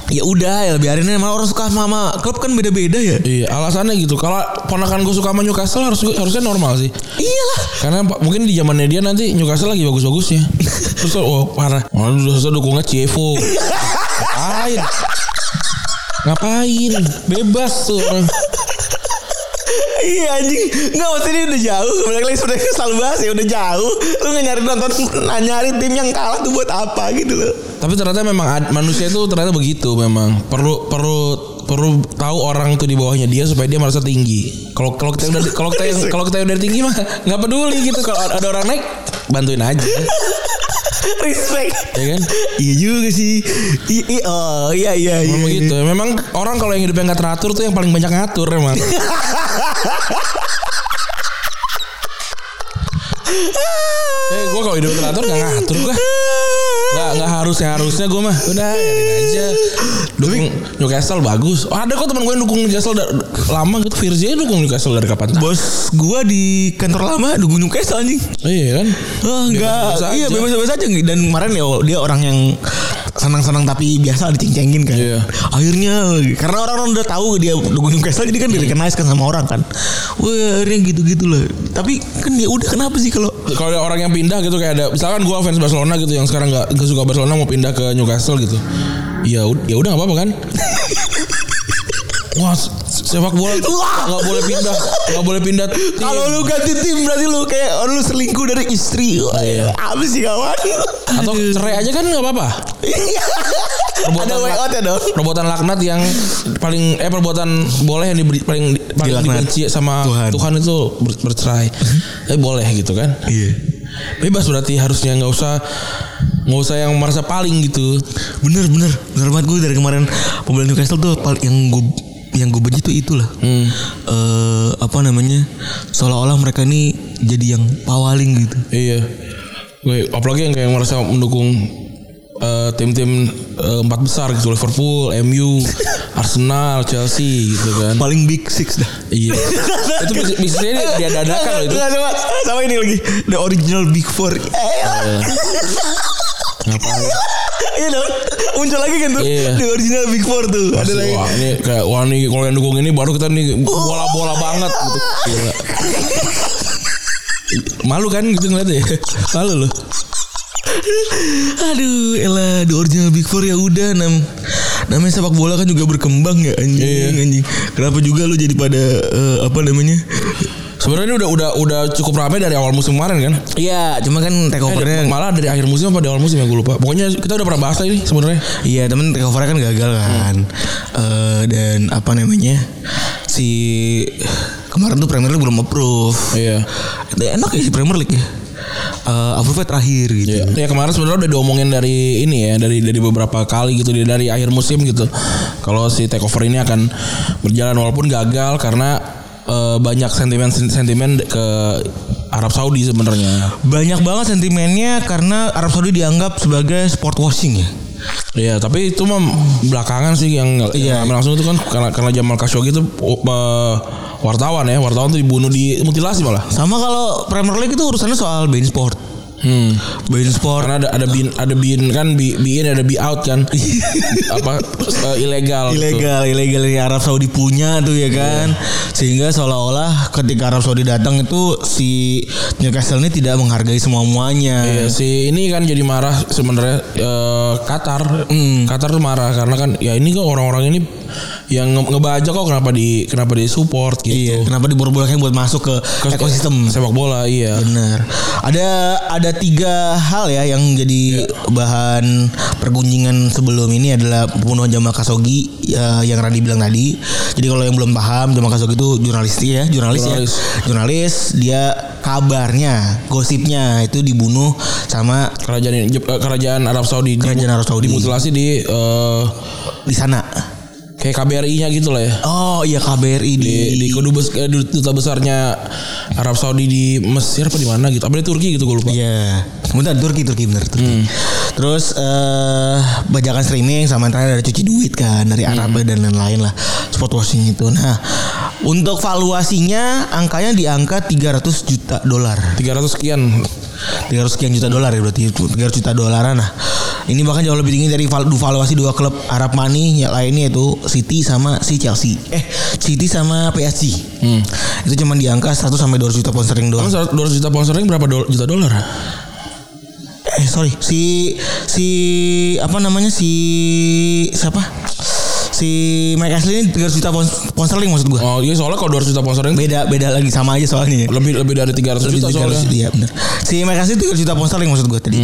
ya udah ya biarin aja malah orang suka sama klub kan beda-beda ya Iya, alasannya gitu. Kalau ponakan gue suka sama Newcastle harus harusnya normal sih. iyalah Karena mungkin di zamannya dia nanti Newcastle lagi bagus-bagusnya. Terus oh parah. Oh, udah dukungnya Chievo. Ngapain? Ngapain? Bebas tuh orang. Iya anjing Enggak maksudnya udah jauh Balik lagi sebenarnya selalu bahas ya Udah jauh Lu gak nyari nonton nah, Nyari tim yang kalah tuh buat apa gitu loh Tapi ternyata memang ad- manusia itu ternyata begitu memang. Perlu perlu perlu tahu orang tuh di bawahnya dia supaya dia merasa tinggi. Kalau kalau kita udah kalau kita kalau kita udah tinggi mah nggak peduli gitu. Kalau ada orang naik bantuin aja. Respect Ya kan? Iya juga sih I- i- Oh iya iya iya Memang gitu. Memang orang kalau yang hidupnya nggak teratur tuh yang paling banyak ngatur emang. eh gue kalau hidup teratur nggak ngatur gue. Nggak nggak harusnya harusnya gue mah udah aja. Dukung Newcastle bagus. Oh, ada kok teman gue yang dukung Newcastle da- lama gitu. Virzi dukung Newcastle dari kapan? Bos gua di kantor lama Dukung Newcastle anjing Iya kan? Oh enggak Bebas-bebas Iya bebas-bebas aja Dan kemarin ya dia orang yang Senang-senang tapi biasa diceng-cengin kan Iya. Akhirnya Karena orang-orang udah tahu dia dukung Newcastle Jadi kan di-recognize kan sama orang kan Wah akhirnya gitu-gitu lah Tapi kan ya udah kenapa sih kalau Kalau ada orang yang pindah gitu kayak ada misalkan gue fans Barcelona gitu yang sekarang nggak suka Barcelona mau pindah ke Newcastle gitu. Ya ya udah nggak apa-apa kan? Wah se- sepak bola nggak boleh pindah nggak boleh pindah. Kalau lu ganti tim berarti lu kayak oh, lu selingkuh dari istri Wah, Iya. Apa sih kawan atau cerai aja kan nggak apa-apa. Ada way out ya dong Perbuatan laknat yang paling eh perbuatan boleh yang diberi paling paling Dilaknat. dibenci sama Tuhan. Tuhan, itu ber- bercerai. eh boleh gitu kan? Iya Bebas berarti harusnya nggak usah nggak usah yang merasa paling gitu. Bener bener Bener banget gue dari kemarin Pembelian Newcastle tuh paling Yang gue yang gue benci tuh itulah Hmm. eh apa namanya seolah-olah mereka ini jadi yang pawaling gitu Iya. Gue apalagi yang kayak merasa mendukung eh, tim-tim eh, empat besar gitu Liverpool, MU, Arsenal, Chelsea gitu kan. paling big six dah Iya. itu bis- bisnisnya dia dadakan loh itu. Sama, sama ini lagi the original big four Iya. Ngapain? iya dong muncul lagi kan tuh Iya. the original big four tuh ada lagi wah ini kayak wah nih kalau yang dukung ini baru kita nih bola-bola banget gitu. Gila. Malu kan gitu ngeliatnya ya? Malu loh. aduh elah the original big four ya udah nam namanya sepak bola kan juga berkembang ya anjing Iya. anjing kenapa juga lu jadi pada eh, apa namanya Sebenarnya udah udah udah cukup ramai dari awal musim kemarin kan. Iya, cuma kan Eh, overnya malah dari akhir musim apa di awal musim ya gue lupa. Pokoknya kita udah pernah bahas ini sebenarnya. Iya temen take overnya kan gagal kan Eh, Dan apa namanya Si Kemarin tuh Premier League belum approve Iya. Enak ya si Premier League ya Eh, Approve terakhir gitu Iya. Ya kemarin sebenarnya udah diomongin dari ini ya dari dari beberapa kali gitu dari, dari akhir musim gitu. Kalau si takeover ini akan berjalan walaupun gagal karena eh, banyak sentimen sentimen ke Arab Saudi sebenarnya. Banyak banget sentimennya Karena Arab Saudi dianggap sebagai sport washing ya Iya, tapi itu mah belakangan sih yang Iya. yang langsung itu kan karena karena Jamal Khashoggi itu eh, wartawan ya, wartawan tuh dibunuh di mutilasi malah. Sama kalau Premier League itu urusannya soal bein sport Hmm. Bein sport Karena ada ada bin ada bin kan bi, bi in ada bi out kan. Apa eh, ilegal. gitu. Ilegal, ilegal yang Arab Saudi punya tuh ya kan. Sehingga seolah-olah ketika Arab Saudi datang itu si Newcastle ini tidak menghargai semua muanya. Iya si ini kan jadi marah sebenarnya eh, Qatar. Hmm. Qatar tuh marah karena kan ya ini kok orang-orang ini yang nge- ngebajak kok kenapa di kenapa di support gitu. Iya, kenapa dibolak-balikin buat masuk ke, ekosistem? sepak bola iya. Benar. Ada ada tiga hal ya yang jadi bahan pergunjingan sebelum ini adalah pembunuhan Jamal Khashoggi ya, yang Radi bilang tadi. Jadi kalau yang belum paham Jamal Khashoggi itu jurnalis ya, jurnalis, Jurnalis. ya. Jurnalis dia kabarnya, gosipnya itu dibunuh sama Kerajaan eh, kerajaan Arab Saudi di- Kerajaan Arab Saudi. dimutilasi di eh, di sana. Kayak KBRI-nya gitu lah ya. Oh iya KBRI di, Di, di kedubes eh, duta besarnya Arab Saudi di Mesir apa di mana gitu. Apa di Turki gitu gue lupa. Iya. Sebentar Turki Turki bener Turki. Terus eh bajakan streaming sama yang terakhir ada cuci duit kan dari Arab dan lain-lain lah. Spot washing itu. Nah, untuk valuasinya angkanya di angka 300 juta dolar. 300 sekian 300 sekian juta dolar ya berarti 300 juta dolaran nah. Ini bahkan jauh lebih tinggi dari val- valuasi dua klub Arab Money yang lainnya yaitu City sama si Chelsea. Eh, City sama PSG. Itu cuma di angka 100 sampai 200 juta pound sterling doang. Emang 200 juta pound sterling berapa do- juta dolar? Eh, sorry si si apa namanya si siapa si Mike Ashley ini 300 juta pound sterling maksud gue Oh iya soalnya kalau 200 juta sponsoring beda beda lagi sama aja soalnya ya. lebih lebih dari 300 Lebih juta dari soalnya. 300, Iya benar. Si Mike Ashley 300 juta pound sterling maksud gue tadi.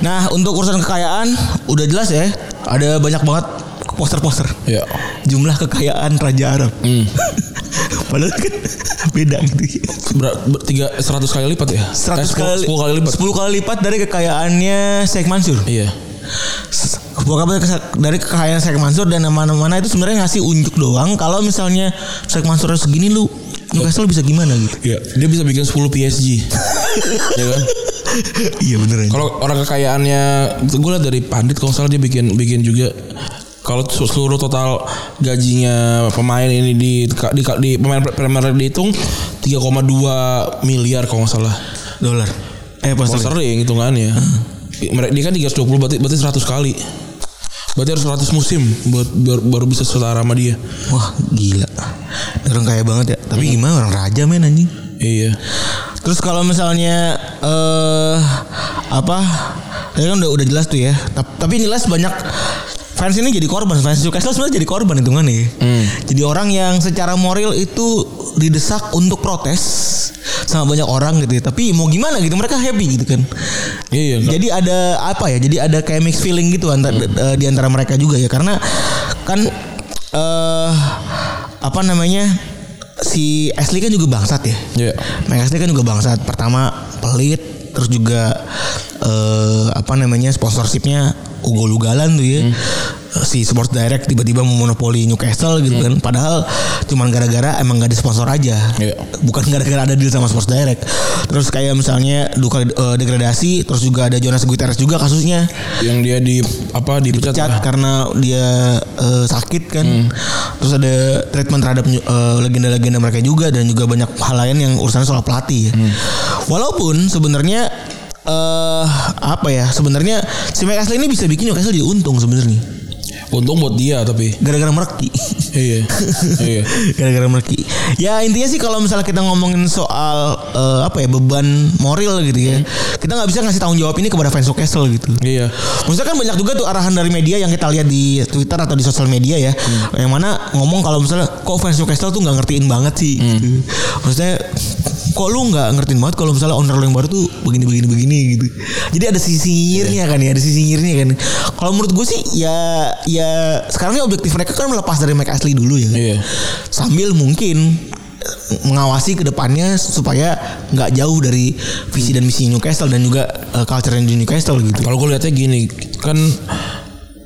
Nah untuk urusan kekayaan udah jelas ya. Ada banyak banget poster-poster. Iya. Jumlah kekayaan Raja Arab. Hmm. Padahal kan beda gitu. Ber, ber- tiga, 100 kali lipat ya? 100 Eh, 10 kali 10 kali lipat. 10 kali lipat dari kekayaannya Sheikh Mansur. Iya. Kesa- dari kekayaan Sheikh Mansur dan mana-mana itu sebenarnya ngasih unjuk doang. Kalau misalnya Sheikh Mansur segini lu Newcastle bisa gimana gitu. Iya. Dia bisa bikin 10 PSG. ya kan? iya beneran. Kalau orang kekayaannya gue liat dari pandit kalau salah dia bikin bikin juga kalau seluruh total gajinya pemain ini di di, di pemain Premier League dihitung 3,2 miliar kalau nggak salah. dolar. Eh Pound sterling. sterling hitungannya. Mereka dia kan 320 berarti berarti 100 kali. Berarti harus 100 musim buat baru, baru bisa setara sama dia. Wah gila. Orang kaya banget ya. Tapi gimana? Orang raja men anjing. Iya. Terus kalau misalnya eh Apa? Tadi kan udah, udah jelas tuh ya. Tap- Tapi jelas banyak Fans ini jadi korban. Fans Newcastle sebenarnya jadi korban hitungannya ya. Jadi orang yang secara moral itu Didesak untuk protes Sama banyak orang gitu ya. Tapi mau gimana gitu? Mereka happy gitu kan Iya. jadi ada apa ya? Jadi ada kayak mix feeling gitu antara eh, di antara mereka juga ya karena kan eh apa namanya si Ashley kan juga bangsat ya. Iya. Mike Ashley kan juga bangsat. Pertama pelit terus juga eh apa namanya sponsorshipnya ugal-ugalan tuh ya. Si Sports Direct tiba-tiba memonopoli Newcastle gitu kan. Padahal cuman gara-gara emang gak ada sponsor aja. Iya. Bukan gara-gara ada deal sama Sports Direct. Terus kayak misalnya duka eh, degradasi terus juga ada Jonas Gutierrez juga kasusnya Yang dia di apa dipecat. dipecat lah. karena dia eh, sakit kan. Terus ada treatment terhadap eh, legenda-legenda mereka juga dan juga banyak hal lain yang urusannya soal pelatih ya. Walaupun sebenarnya eh apa ya? Sebenarnya si Mike Ashley ini bisa bikin Newcastle jadi untung sebenarnya. Untung buat dia tapi. Gara-gara mereki. iya. iya. Gara-gara mereki. Ya intinya sih kalau misalnya kita ngomongin soal eh, apa ya beban moral gitu ya. Kita nggak bisa ngasih tanggung jawab ini kepada fans Newcastle gitu. Iya. Maksudnya kan banyak juga tuh arahan dari media yang kita lihat di Twitter atau di sosial media ya, yang mana ngomong kalau misalnya kok fans Newcastle tuh nggak ngertiin banget sih. gitu. Maksudnya kok lu nggak ngertiin banget kalau misalnya owner lu yang baru tuh begini begini begini gitu. Jadi ada sisi nyinyirnya kan ya, ada sisi nyinyirnya kan. Kalau menurut gue sih ya ya sekarang ini objektif mereka kan melepas dari Mike Ashley dulu ya. kan. Iya. Sambil mungkin mengawasi ke depannya supaya nggak jauh dari visi dan misi Newcastle dan juga uh, culture di Newcastle gitu. Kalau gue lihatnya gini, kan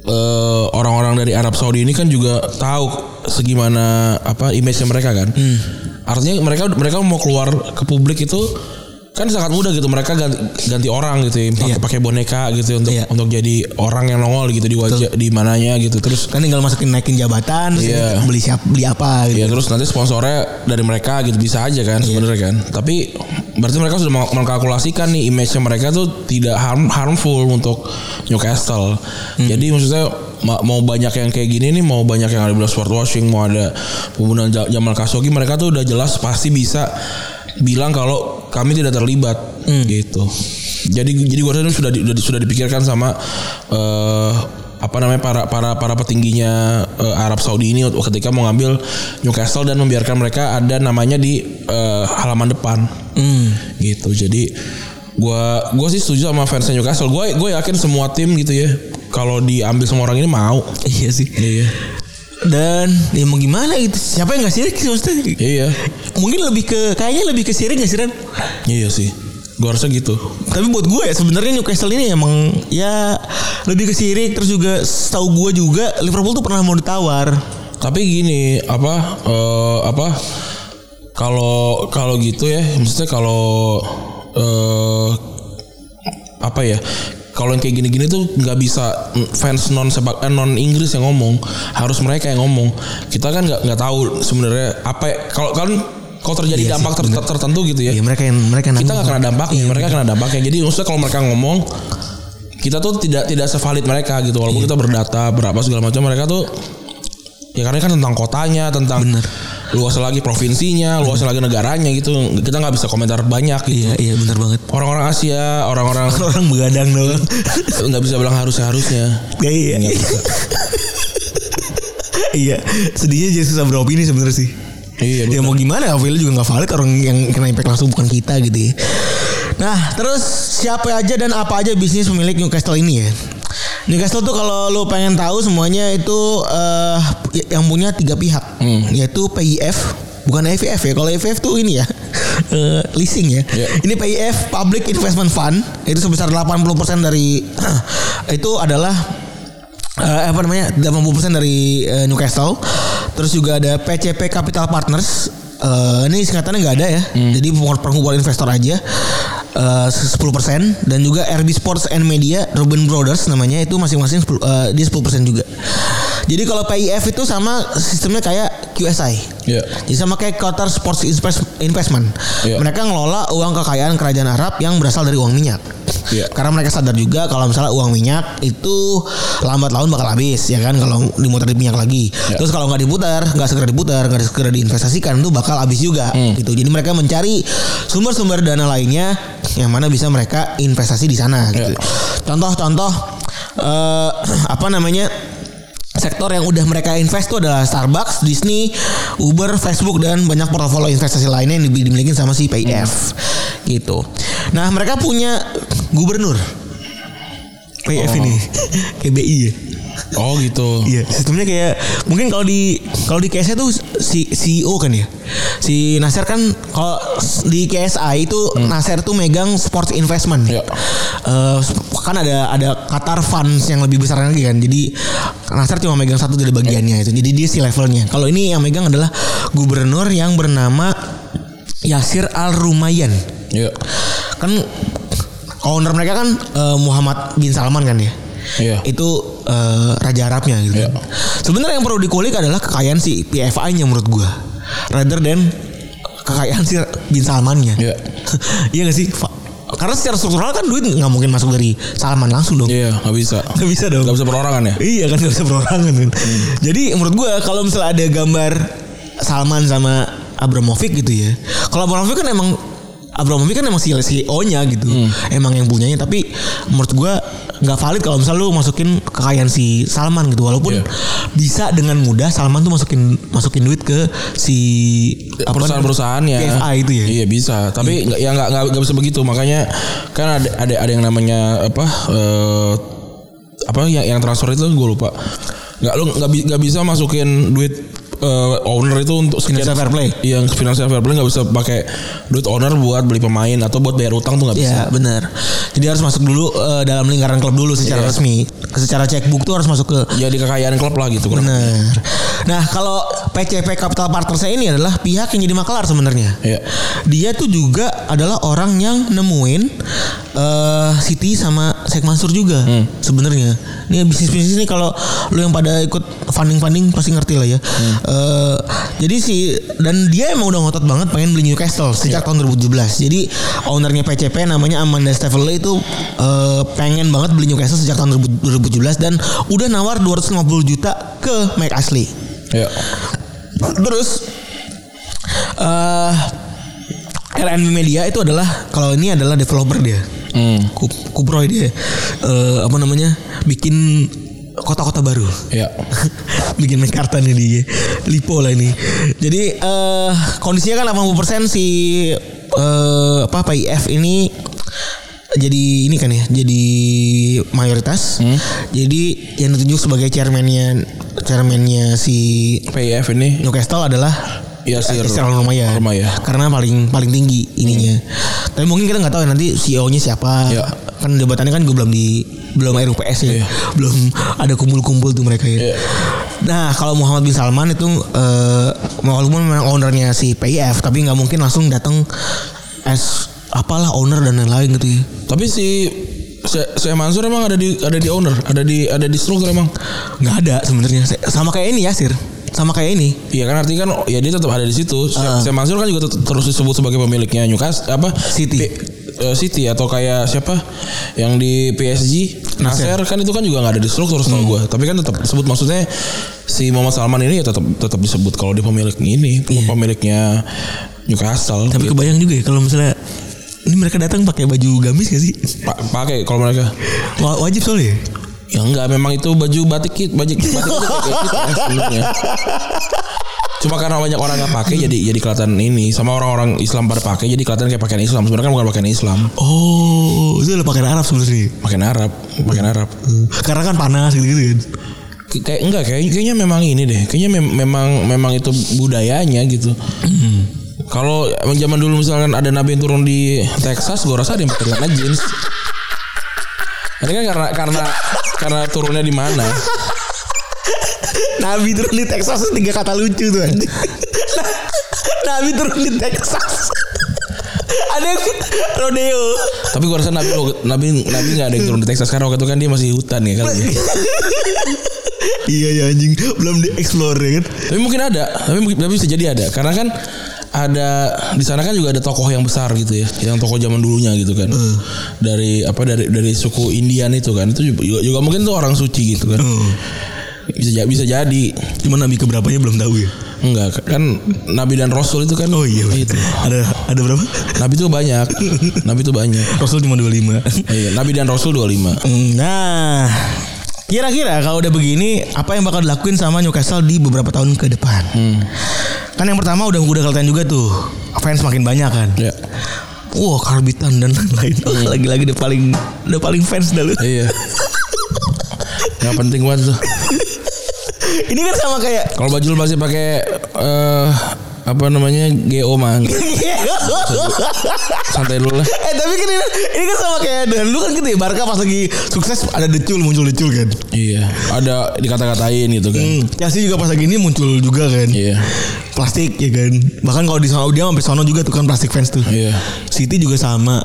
eh, orang-orang dari Arab Saudi ini kan juga tahu segimana apa image mereka kan. Hmm. Artinya mereka mereka mau keluar ke publik itu kan sangat mudah gitu mereka ganti, ganti orang gitu ya pakai pakai boneka gitu untuk Iya. untuk jadi orang yang nongol gitu di wajah di mananya gitu terus kan tinggal masukin naikin jabatan terus Iya. beli siap beli apa gitu. Ya terus nanti sponsornya dari mereka gitu bisa aja kan Iya. sebenarnya kan. Tapi berarti mereka sudah meng- mengkalkulasikan nih image mereka tuh tidak harm, harmful untuk Newcastle. Hmm. Jadi maksudnya ma- mau banyak yang kayak gini nih, mau banyak yang ada bilang sport washing, mau ada pembunuhan Ja- Jamal Khashoggi, mereka tuh udah jelas pasti bisa bilang kalau kami tidak terlibat Hmm. gitu. Jadi jadi gua rasa sudah di- sudah, di- sudah dipikirkan sama eh apa namanya para para para petingginya eh, Arab Saudi ini ketika mau ngambil Newcastle dan membiarkan mereka ada namanya di eh, halaman depan Hmm. gitu jadi gua gua sih setuju sama fansnya Newcastle gue gue yakin semua tim gitu ya kalau diambil semua orang ini mau Iya sih. iya Dan ya mau gimana gitu. Siapa yang gak sirik sih maksudnya? iya Mungkin lebih ke kayaknya lebih ke sirik gak sih Ren? iya sih gua rasa gitu Tapi buat gue ya sebenarnya Newcastle ini emang ya lebih ke sirik terus juga setahu gue juga Liverpool tuh pernah mau ditawar. tapi gini apa eh, apa kalau kalau gitu ya maksudnya kalau eh apa ya kalau yang kayak gini-gini tuh nggak bisa fans non sepak eh, non Inggris yang ngomong. Harus mereka yang ngomong. Kita kan nggak nggak tahu sebenarnya apa ya- kalau kan kalau terjadi Iya sih, dampak ter- ter- tertentu gitu ya. Iya mereka yang mereka kita nggak kena dampaknya mereka kena dampaknya jadi maksudnya kalau mereka ngomong kita tuh tidak tidak sevalid mereka gitu. Walaupun Iya. kita berdata berapa segala macam mereka tuh ya karena kan tentang kotanya tentang Bener. Luas lagi provinsinya, luas lagi negaranya gitu. Kita nggak bisa komentar banyak gitu. Iya iya benar banget. Orang-orang Asia, orang-orang Orang begadang doang. nggak bisa bilang harusnya harusnya. Ya, iya. Bisa. iya. Sedihnya jadi susah beropini sebenarnya sih. Iya, ya mau gimana Avil juga nggak valid orang yang kena impact langsung bukan kita gitu ya. Nah terus siapa aja dan apa aja bisnis pemilik Newcastle ini ya? Newcastle tuh kalau lu pengen tahu semuanya itu eh, yang punya tiga pihak. Hmm. yaitu PIF bukan EVF ya kalau EVF tuh ini ya eh, leasing ya. Iya. ini PIF Public Investment Fund itu sebesar 80% dari itu adalah eh, apa namanya 80% dari eh, Newcastle. Terus juga ada PCP Capital Partners Eh, ini singkatannya nggak ada ya. Jadi perkumpulan investor aja eh, 10% dan juga RB Sports and Media Ruben Brothers namanya itu masing-masing 10, eh, dia 10% juga jadi kalau PIF itu sama sistemnya kayak QSI Iya. jadi sama kayak Qatar Sports Invest- Investment Iya. mereka ngelola uang kekayaan kerajaan Arab yang berasal dari uang minyak Iya. karena mereka sadar juga kalau misalnya uang minyak itu lambat laun bakal habis ya kan kalau dimutar di minyak lagi. Ya. Terus kalau nggak diputar, nggak segera diputar, nggak segera diinvestasikan itu bakal habis juga Hmm. gitu. Jadi mereka mencari sumber-sumber dana lainnya yang mana bisa mereka investasi di sana gitu. Ya. Contoh-contoh eh, apa namanya? Sektor yang udah mereka invest itu adalah Starbucks, Disney, Uber, Facebook dan banyak portofolio investasi lainnya yang dimiliki sama si PIF gitu. Nah mereka punya gubernur PIF Oh. ini KBI ya. Oh gitu. Iya, sistemnya kayak mungkin kalau di kalau di KSI tuh si CEO kan ya. Si Nasir kan kalau di KSI itu Nasir tuh megang sports investment. Hmm. Iya. Eh, kan ada ada Qatar funds yang lebih besar lagi kan. Jadi Nasir cuma megang satu dari bagiannya itu. Jadi dia si levelnya. Kalau ini yang megang adalah gubernur yang bernama Yasir Al Rumayyan. Iya. Kan owner mereka kan eh, Muhammad bin Salman kan ya. Iya. Itu eh, raja Arabnya gitu. Iya. Sebenarnya yang perlu dikulik adalah kekayaan si PFI-nya menurut gua. Rather than kekayaan si bin Salmannya. Iya. iya gak sih? Karena secara struktural kan duit nggak mungkin masuk dari Salman langsung dong. Iya, nggak bisa. Nggak bisa dong. Nggak bisa perorangan ya? Iya kan gak bisa perorangan kan. Jadi menurut gua kalau misalnya ada gambar Salman sama Abramovich gitu ya. Kalau Abramovich kan emang Abramovich kan emang si CEO-nya gitu. Emang yang punyanya tapi menurut gua nggak valid kalau misalnya lu masukin kekayaan si Salman gitu. Walaupun Iya. bisa dengan mudah Salman tuh masukin masukin duit ke si apa perusahaan-perusahaannya PFI itu ya. iya bisa. Tapi nggak ya nggak nggak bisa begitu. Makanya kan ada ada ada yang namanya apa eh, apa yang yang transfer itu gue lupa. Nggak lu nggak bisa masukin duit eh, owner itu untuk Financial fair play. Iya, financial fair play nggak bisa pakai duit owner buat beli pemain atau buat bayar utang tuh nggak bisa. Iya benar. Jadi harus masuk dulu eh, dalam lingkaran klub dulu secara Iya. resmi. Secara checkbook tuh harus masuk ke Ya di kekayaan klub lah gitu. Benar. Nah, kalau PCP Capital Partners ini adalah pihak yang jadi maklar sebenarnya. Iya. Dia tuh juga adalah orang yang nemuin eh Siti sama Sheikh Mansur juga Hmm. sebenarnya. Ini bisnis-bisnis ini kalau lu yang pada ikut funding-funding pasti ngerti lah ya. Hmm. Eh, jadi si dan dia emang udah ngotot banget pengen beli Newcastle sejak Iya. tahun 2017. Jadi ownernya PCP namanya Amanda Staveley itu eh, pengen banget beli Newcastle sejak tahun 2017 dan udah nawar 250 juta ke Mike Ashley. Iya. Terus eh RNB Media itu adalah kalau ini adalah developer dia. Hmm. Kup- Kuproy dia. Eh apa namanya? Bikin kota-kota baru. Iya. bikin Mekarta nih dia. Lipo lah ini. Jadi eh kondisinya kan 80% si eh apa PIF ini jadi ini kan ya, jadi mayoritas. Jadi yang ditunjuk sebagai chairmannya chairmannya si PIF ini Newcastle adalah Yasir Al-Rumayyan. Rumayyan. Karena paling paling tinggi ininya. Tapi mungkin kita nggak tahu ya nanti CEO-nya siapa. Iya. Kan jabatannya kan juga belum di belum RUPS ya. Iya. Belum ada kumpul-kumpul tuh mereka ya. Iya. Nah, kalau Muhammad bin Salman itu eh walaupun memang ownernya si PIF tapi nggak mungkin langsung datang as apalah owner dan lain-lain gitu ya. Tapi si Syekh Mansur emang ada di ada di owner, ada di ada di struktur emang. Nggak ada sebenarnya. Sama kayak ini Yasir. Sama kayak ini. Iya kan artinya kan ya dia tetap ada di situ. Ah. Syekh Mansur kan juga terus disebut sebagai pemiliknya Newcastle apa City. P- eh, City atau kayak siapa yang di PSG Nasser kan itu kan juga nggak ada di struktur setahu Hmm. gue tapi kan tetap sebut maksudnya si Muhammad Salman ini ya tetap tetap disebut kalau dia pemilik ini pemiliknya Newcastle Tapi gitu. kebayang juga ya kalau misalnya ini mereka datang pakai baju gamis gak sih? Pa- pakai kalau mereka Wa- Wajib soalnya. ya? ya enggak memang itu baju batik kit batik batik kayak gitu kan sebenarnya cuma karena banyak orang nggak pakai jadi jadi kelihatan ini sama orang-orang Islam pada pakai jadi kelihatan kayak pakaian Islam sebenarnya kan bukan pakaian Islam Oh, itu adalah pakaian Arab sebenarnya. pakaian Arab pakaian Arab Karena kan panas gitu-gitu kan. Kayak enggak kayak kayaknya memang ini deh kayaknya mem- memang memang itu budayanya gitu kalau zaman dulu misalkan ada nabi yang turun di Texas gue rasa ada yang pakai celana jeans ini kan karena karena karena turunnya di mana Nabi turun di Texas itu tiga kata lucu tuh. Nabi turun di Texas. Ada yang rodeo. tapi gue rasa nabi nabi nabi nggak ada yang turun di Texas karena waktu itu kan dia masih hutan ya kali ya iya ya anjing, belum dieksplor ya kan. tapi mungkin ada tapi mungkin tapi bisa jadi ada karena kan ada di sana kan juga ada tokoh yang besar gitu ya yang tokoh zaman dulunya gitu kan. Dari apa dari dari suku Indian itu kan itu juga, juga mungkin tuh orang suci gitu kan. Oh. bisa bisa jadi. Cuma Nabi keberapanya belum tahu ya. enggak kan nabi dan rasul itu kan Oh iya, itu. Ada ada berapa? nabi itu banyak. Nabi itu banyak. Rasul cuma 25. iya nabi dan rasul 25 Nah, kira-kira kalau udah begini, apa yang bakal dilakuin sama Newcastle di beberapa tahun ke depan? Kan yang pertama udah udah kelihatan juga tuh, fans makin banyak kan. ya Wah, karbitan dan lain-lain. Wah, Lagi-lagi udah paling udah paling fans dah lu. iya nggak penting banget tuh Ini kan sama kayak kalau baju lu masih pakai eh apa namanya GO mah santai dulu lah eh tapi kan ini, ini kan sama kayak dan lu kan gitu ya Barca pas lagi sukses ada decul muncul decul kan. Iya, ada dikata-katain gitu kan. Hmm, Chelsea juga pas lagi ini muncul juga kan. Iya. Plastik ya kan. Bahkan kalau di Saudi sampai sono juga tuh kan plastik fans tuh. Iya. City juga sama.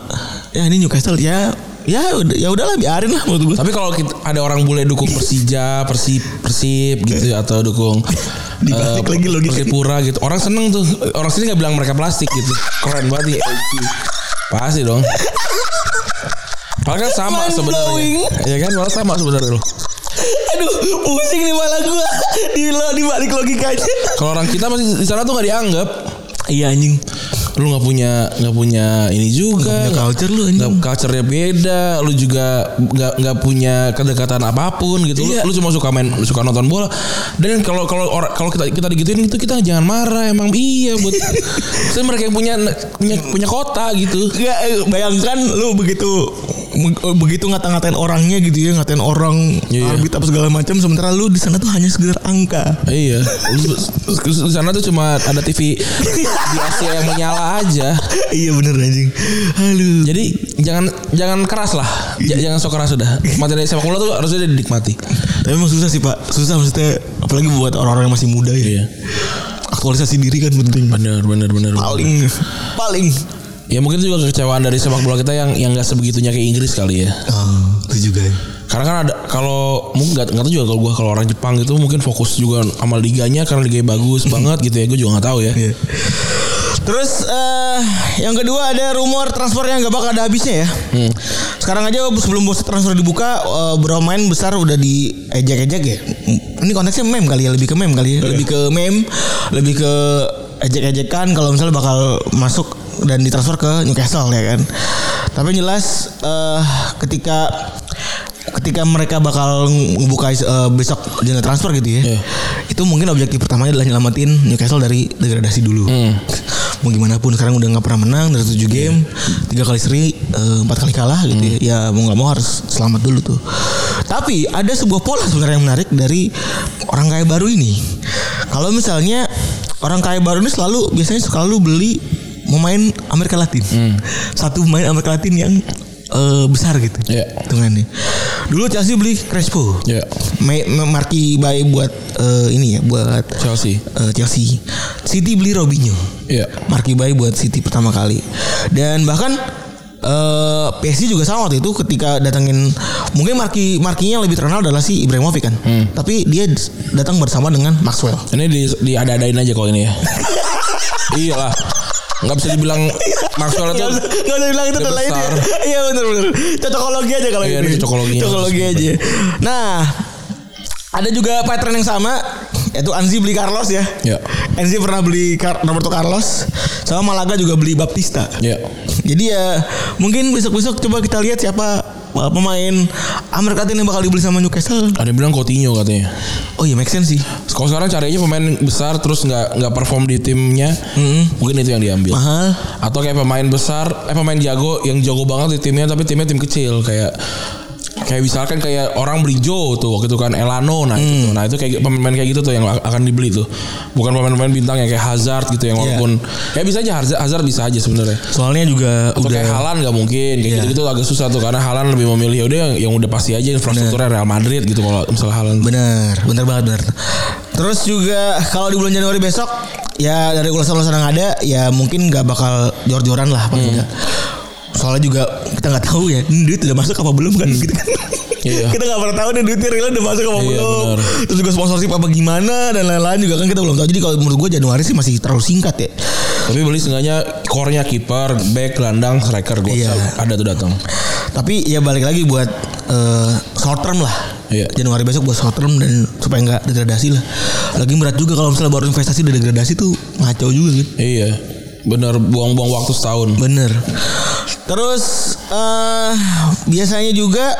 Ya ini Newcastle ya ya ya udahlah biarin lah menurut gue. Tapi kalau ada orang bule dukung Persija, Persib, Persib gitu atau dukung Dibalik lagi logika. Persipura gitu. Orang seneng tuh. Orang sini nggak bilang mereka plastik gitu. Keren banget nih. Pasti dong. Padahal kan sama sebenarnya. Iya kan? Padahal sama sebenarnya loh. Aduh, pusing nih malah gua di lo di balik logikanya. Kalau orang kita masih di sana tuh nggak dianggap. Iya anjing. Lu nggak punya nggak punya ini juga. Punya culture lu nggak culture-nya beda, lu juga nggak nggak punya kedekatan apa pun gitu. Lu- Iya. Lu, cuma suka main suka nonton bola. Dan kalau kalau orang kalau kita kita digituin itu kita jangan marah emang iya buat saya mereka yang punya punya punya kota gitu. Gak bayangkan lu begitu begitu ngata-ngatain orangnya gitu ya ngatain orang Iya. arbit apa segala macam sementara lu di sana tuh hanya sekedar angka Iya, di sana tuh cuma ada TV di Asia yang menyala aja. iya bener anjing halo Jadi jangan jangan keras lah, J- jangan sok keras sudah. Materi sepak bola tuh harusnya dinikmati. tapi emang susah sih pak susah maksudnya apalagi buat orang-orang yang masih muda ya Iya. aktualisasi diri kan penting Bener bener bener. paling paling Ya mungkin juga kekecewaan dari sepak bola kita yang yang nggak sebegitunya kayak Inggris kali ya. oh, itu juga ya. Karena kan ada kalau mungkin nggak nggak tahu juga kalau gua kalau orang Jepang itu mungkin fokus juga sama liganya karena liganya bagus banget gitu ya. Gue juga nggak tahu ya. Iya. Terus eh yang kedua ada rumor transfer yang gak bakal ada habisnya ya. Sekarang aja sebelum bos transfer dibuka eh, beberapa main besar udah diejek-ejek ya. Ini konteksnya meme kali ya, lebih ke meme kali ya, lebih ke meme, lebih ke ejek-ejekan kalau misalnya bakal masuk dan ditransfer ke Newcastle ya kan. Tapi jelas eh ketika ketika mereka bakal ngebuka eh, besok jendela transfer gitu ya. Iya. Itu mungkin objektif pertamanya adalah nyelamatin Newcastle dari degradasi dulu. Mau gimana pun sekarang udah nggak pernah menang dari tujuh game, tiga kali seri, eh, empat kali kalah gitu ya. Ya mau nggak mau harus selamat dulu tuh. Tapi ada sebuah pola sebenarnya yang menarik dari orang kaya baru ini. Kalau misalnya orang kaya baru ini selalu biasanya selalu beli pemain Amerika Latin. Satu pemain Amerika Latin yang eh, besar gitu. Iya. Hitungannya. Dulu Chelsea beli Crespo. Ya. Me- me- marki baik buat eh, ini ya buat Chelsea. eh, Chelsea. City beli Robinho. Iya. Marki baik buat City pertama kali. Dan bahkan eh PSG juga sama waktu itu ketika datangin mungkin marki markinya yang lebih terkenal adalah si Ibrahimovic kan. Tapi dia datang bersama dengan Maxwell. Ini di, di ada-adain aja kalau ini ya. Iyalah. Nggak bisa dibilang Maxwell itu Gak usah, gak usah bilang itu udah udah lain ya. Iya bener bener. Cocokologi aja kalau Iya, ini. cocokologinya. Cocokologi aja. Nah, ada juga pattern yang sama yaitu Anzi beli Carlos ya. Ya. Anzi pernah beli Car- Roberto Carlos sama Malaga juga beli Baptista. ya Jadi ya mungkin besok-besok coba kita lihat siapa pemain Amerika yang bakal dibeli sama Newcastle. ada yang bilang Coutinho katanya Oh iya make sense sih. kalau sekarang carinya pemain besar terus nggak nggak perform di timnya mungkin itu yang diambil Mahal. atau kayak pemain besar eh pemain jago yang jago banget di timnya tapi timnya tim kecil kayak kayak misalkan kayak orang beli Joe tuh waktu itu kan Elano nah itu tuh. nah itu kayak pemain kayak gitu tuh yang akan dibeli tuh bukan pemain-pemain bintang yang kayak Hazard gitu yang Iya. walaupun ya bisa aja Hazard, Hazard bisa aja sebenarnya Soalnya juga atau udah kayak Halan nggak mungkin kayak Iya. gitu gitu agak susah tuh karena Halan lebih memilih udah yang, yang udah pasti aja infrastrukturnya Real Madrid gitu kalau misalnya Halan Bener, bener banget bener. Terus juga kalau di bulan Januari besok ya dari ulasan-ulasan yang ada ya mungkin nggak bakal jor-joran lah paling nggak. Soalnya juga kita nggak tahu ya duit udah masuk apa belum kan gitu kan. Iya. kita nggak pernah tahu nih duitnya real udah masuk apa Iya, belum. benar. Terus juga sponsorship apa gimana dan lain-lain juga kan kita belum tahu. Jadi kalau menurut gue Januari sih masih terlalu singkat ya. tapi beli seenggaknya core-nya kiper back gelandang striker gue Iya. ada tuh datang Tapi ya balik lagi buat eh, short term lah. Iya. Januari besok buat short term dan supaya nggak degradasi lah. Lagi berat juga kalau misalnya baru investasi udah degradasi tuh ngaco juga kan. iya bener buang-buang waktu setahun Bener. Terus eh biasanya juga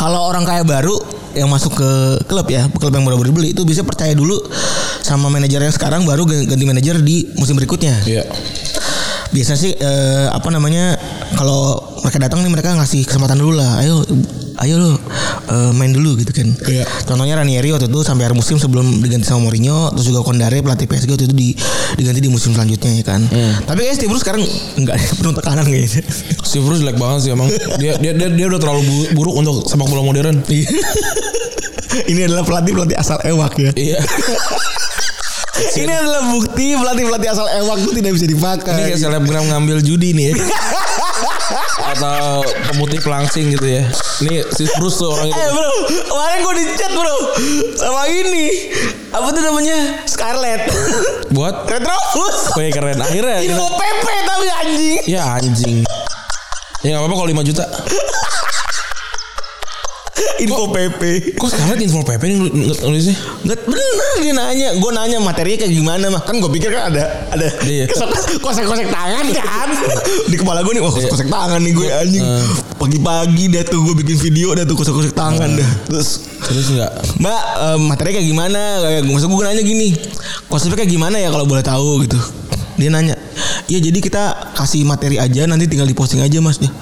kalau orang kaya baru yang masuk ke klub ya, klub yang baru dibeli itu bisa percaya dulu sama manajer yang sekarang baru ganti manajer di musim berikutnya. iya Biasa sih eh, apa namanya kalau mereka datang nih mereka ngasih kesempatan dulu lah. Ayo ayo lo eh, main dulu gitu kan. Iya. Contohnya Ranieri waktu itu sampai akhir musim sebelum diganti sama Mourinho, terus juga Kondare pelatih PSG waktu itu di, diganti di musim selanjutnya ya kan. Tapi kayaknya Steve Bruce sekarang enggak penuh tekanan kayaknya. Steve Bruce jelek banget sih emang dia dia dia, dia udah terlalu bu- buruk untuk sepak bola modern Iya. Ini adalah pelatih-pelatih asal ewak ya. iya Ini adalah bukti pelatih-pelatih asal ewak itu tidak bisa dipakai. ini kayak selebgram ngambil judi nih ya atau pemutih pelangsing gitu ya. Ini Steve Bruce tuh orang itu Eh bro, kemarin gue di chat bro. Sama ini. Apa tuh namanya? Scarlett. buat? Retrobus. oh iya keren. Akhirnya Info PP tapi anjing. ya anjing. Ya nggak apa-apa kalau 5 juta Info PP. kok sekarang info PP nul- nulisnya Nggak bener dia nanya. Gue nanya materinya kayak gimana mah. Kan gue pikir kan ada Ada Iya. Kosek-kosek tangan kan? Di kepala gue nih Wah kosek-kosek tangan nih gue anjing. Eh. Pagi-pagi dah tuh gue bikin video Dah tuh kosek-kosek tangan dah. Terus terus nggak? Mbak eh, materinya kayak gimana? Kayak Maksud gue nanya gini Konsepnya kayak gimana ya kalau boleh tahu gitu. Dia nanya Iya jadi kita kasih materi aja Nanti tinggal diposting aja mas Ya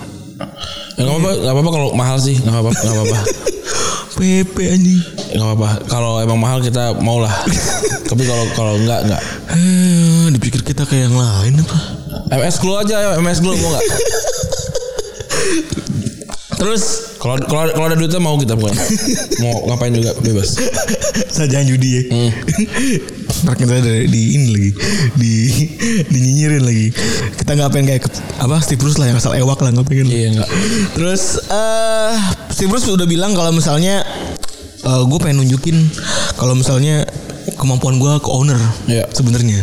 nggak apa-apa nggak apa-apa kalau mahal sih nggak apa-apa nggak apa-apa. PP anjing. Nggak apa-apa. Kalau emang mahal kita mau lah. Tapi kalau kalau nggak nggak. Eh, Dipikir kita kayak yang lain apa? MS Glow aja MS Glow mau nggak? Terus kalau kalau kalau ada duitnya mau kita pokoknya mau ngapain juga bebas. Saja judi ya. Ntar kita ada di ini lagi di dinyinyirin lagi. Kita nggak pengen kayak apa Steve Bruce lah yang asal ewak lah nggak pengen. iya nggak Terus eh Steve Bruce udah bilang kalau misalnya eh gue pengen nunjukin kalau misalnya kemampuan gue ke owner Iya. sebenarnya.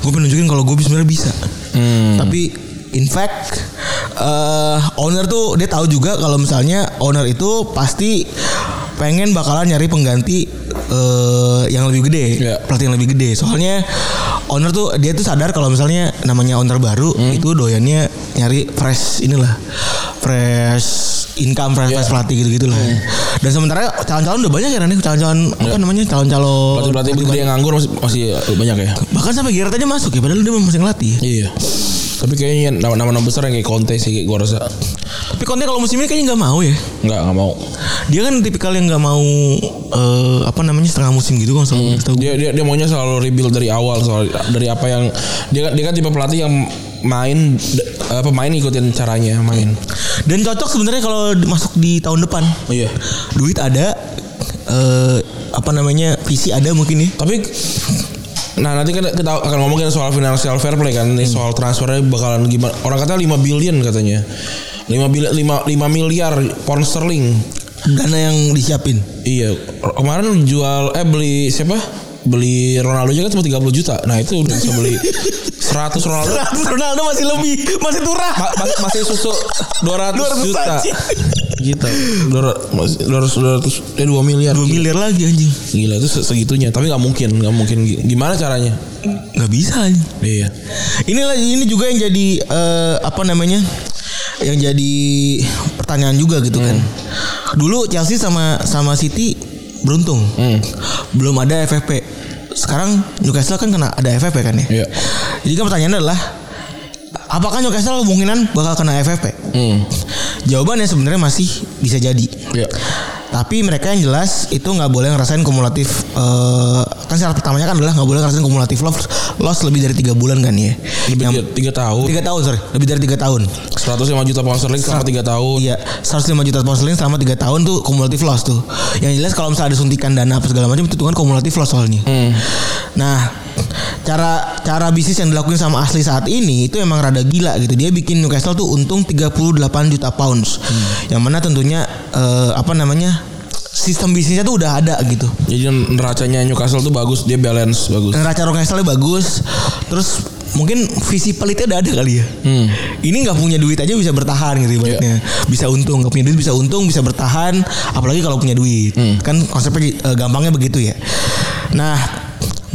Gue pengen nunjukin kalau gue sebenarnya bisa. Hmm. Tapi in fact eh owner tuh dia tahu juga kalau misalnya owner itu pasti pengen bakalan nyari pengganti eh yang lebih gede, Iya. pelatih yang lebih gede. Soalnya owner tuh dia tuh sadar kalau misalnya namanya owner baru Hmm. itu doyannya nyari fresh inilah fresh income fresh, Iya. fresh pelatih gitu gitulah. Dan sementara calon-calon udah banyak ya nih calon-calon apa namanya calon-calon Iya. pelatih pelatih gede yang nganggur masih, masih banyak ya bahkan sampai Gerrard aja masuk ya padahal dia masih ngelatih. iya tapi kayaknya nama nama besar yang kayak Conte sih gue rasa Tapi Conte kalau musim ini kayaknya nggak mau ya. nggak nggak mau Dia kan tipikal yang nggak mau eh, apa namanya setengah musim gitu kan selalu gue. dia dia dia maunya selalu rebuild dari awal soal dari apa yang dia kan dia kan tipe pelatih yang main eh, pemain ikutin caranya main Dan cocok sebenarnya kalau masuk di tahun depan. iya Duit ada eh apa namanya visi ada mungkin ya. tapi Nah nanti kan kita akan ngomongin soal financial fair play kan Nih soal transfernya bakalan gimana Orang kata 5 billion katanya 5, bil 5, 5 miliar pound sterling Dana yang disiapin. Iya kemarin jual Eh beli siapa Beli Ronaldo aja kan cuma 30 juta Nah itu udah bisa beli 100 Ronaldo 100 Ronaldo masih lebih, masih turah. ma- ma- masih susu 200, 200 juta. aja. Gitu. 200 masih 200 200 eh 2 miliar. 2 miliar lagi anjing. Gila itu se- segitunya, tapi nggak mungkin, nggak mungkin. Gimana caranya? Nggak bisa anjing. Iya. Inilah ini juga yang jadi eh, apa namanya? Yang jadi pertanyaan juga gitu kan. Dulu Chelsea sama sama City beruntung. Hmm. Belum ada FFP. Sekarang Newcastle kan kena ada FFP kan ya. Iya. Jadi kan pertanyaannya adalah apakah Newcastle kemungkinan bakal kena FFP? Hmm. Jawabannya sebenarnya masih bisa jadi. Iya. Tapi mereka yang jelas itu nggak boleh ngerasain kumulatif eh, kan syarat pertamanya kan adalah nggak boleh ngerasain kumulatif loss, loss lebih dari tiga bulan kan ya. Lebih Yang- tiga, tiga tahun. Tiga tahun sorry lebih dari tiga tahun 105 juta pound sterling selama tiga tahun. iya 105 juta pound sterling selama tiga tahun tuh kumulatif loss tuh yang jelas kalau misalnya ada suntikan dana apa segala macam itu tuh kan kumulatif loss soalnya Hmm. Nah cara cara bisnis yang dilakukan sama asli saat ini itu emang rada gila gitu. Dia bikin Newcastle tuh untung 38 juta pounds. Yang mana tentunya eh, apa namanya sistem bisnisnya tuh udah ada gitu. Jadi neracanya Newcastle tuh bagus, dia balance bagus. neraca Newcastle bagus. Terus mungkin visi pelitnya udah ada kali ya. Hmm. ini nggak punya duit aja bisa bertahan gitu ibaratnya. Bisa untung nggak punya duit bisa untung bisa bertahan. Apalagi kalau punya duit. Kan konsepnya eh, gampangnya begitu ya. Nah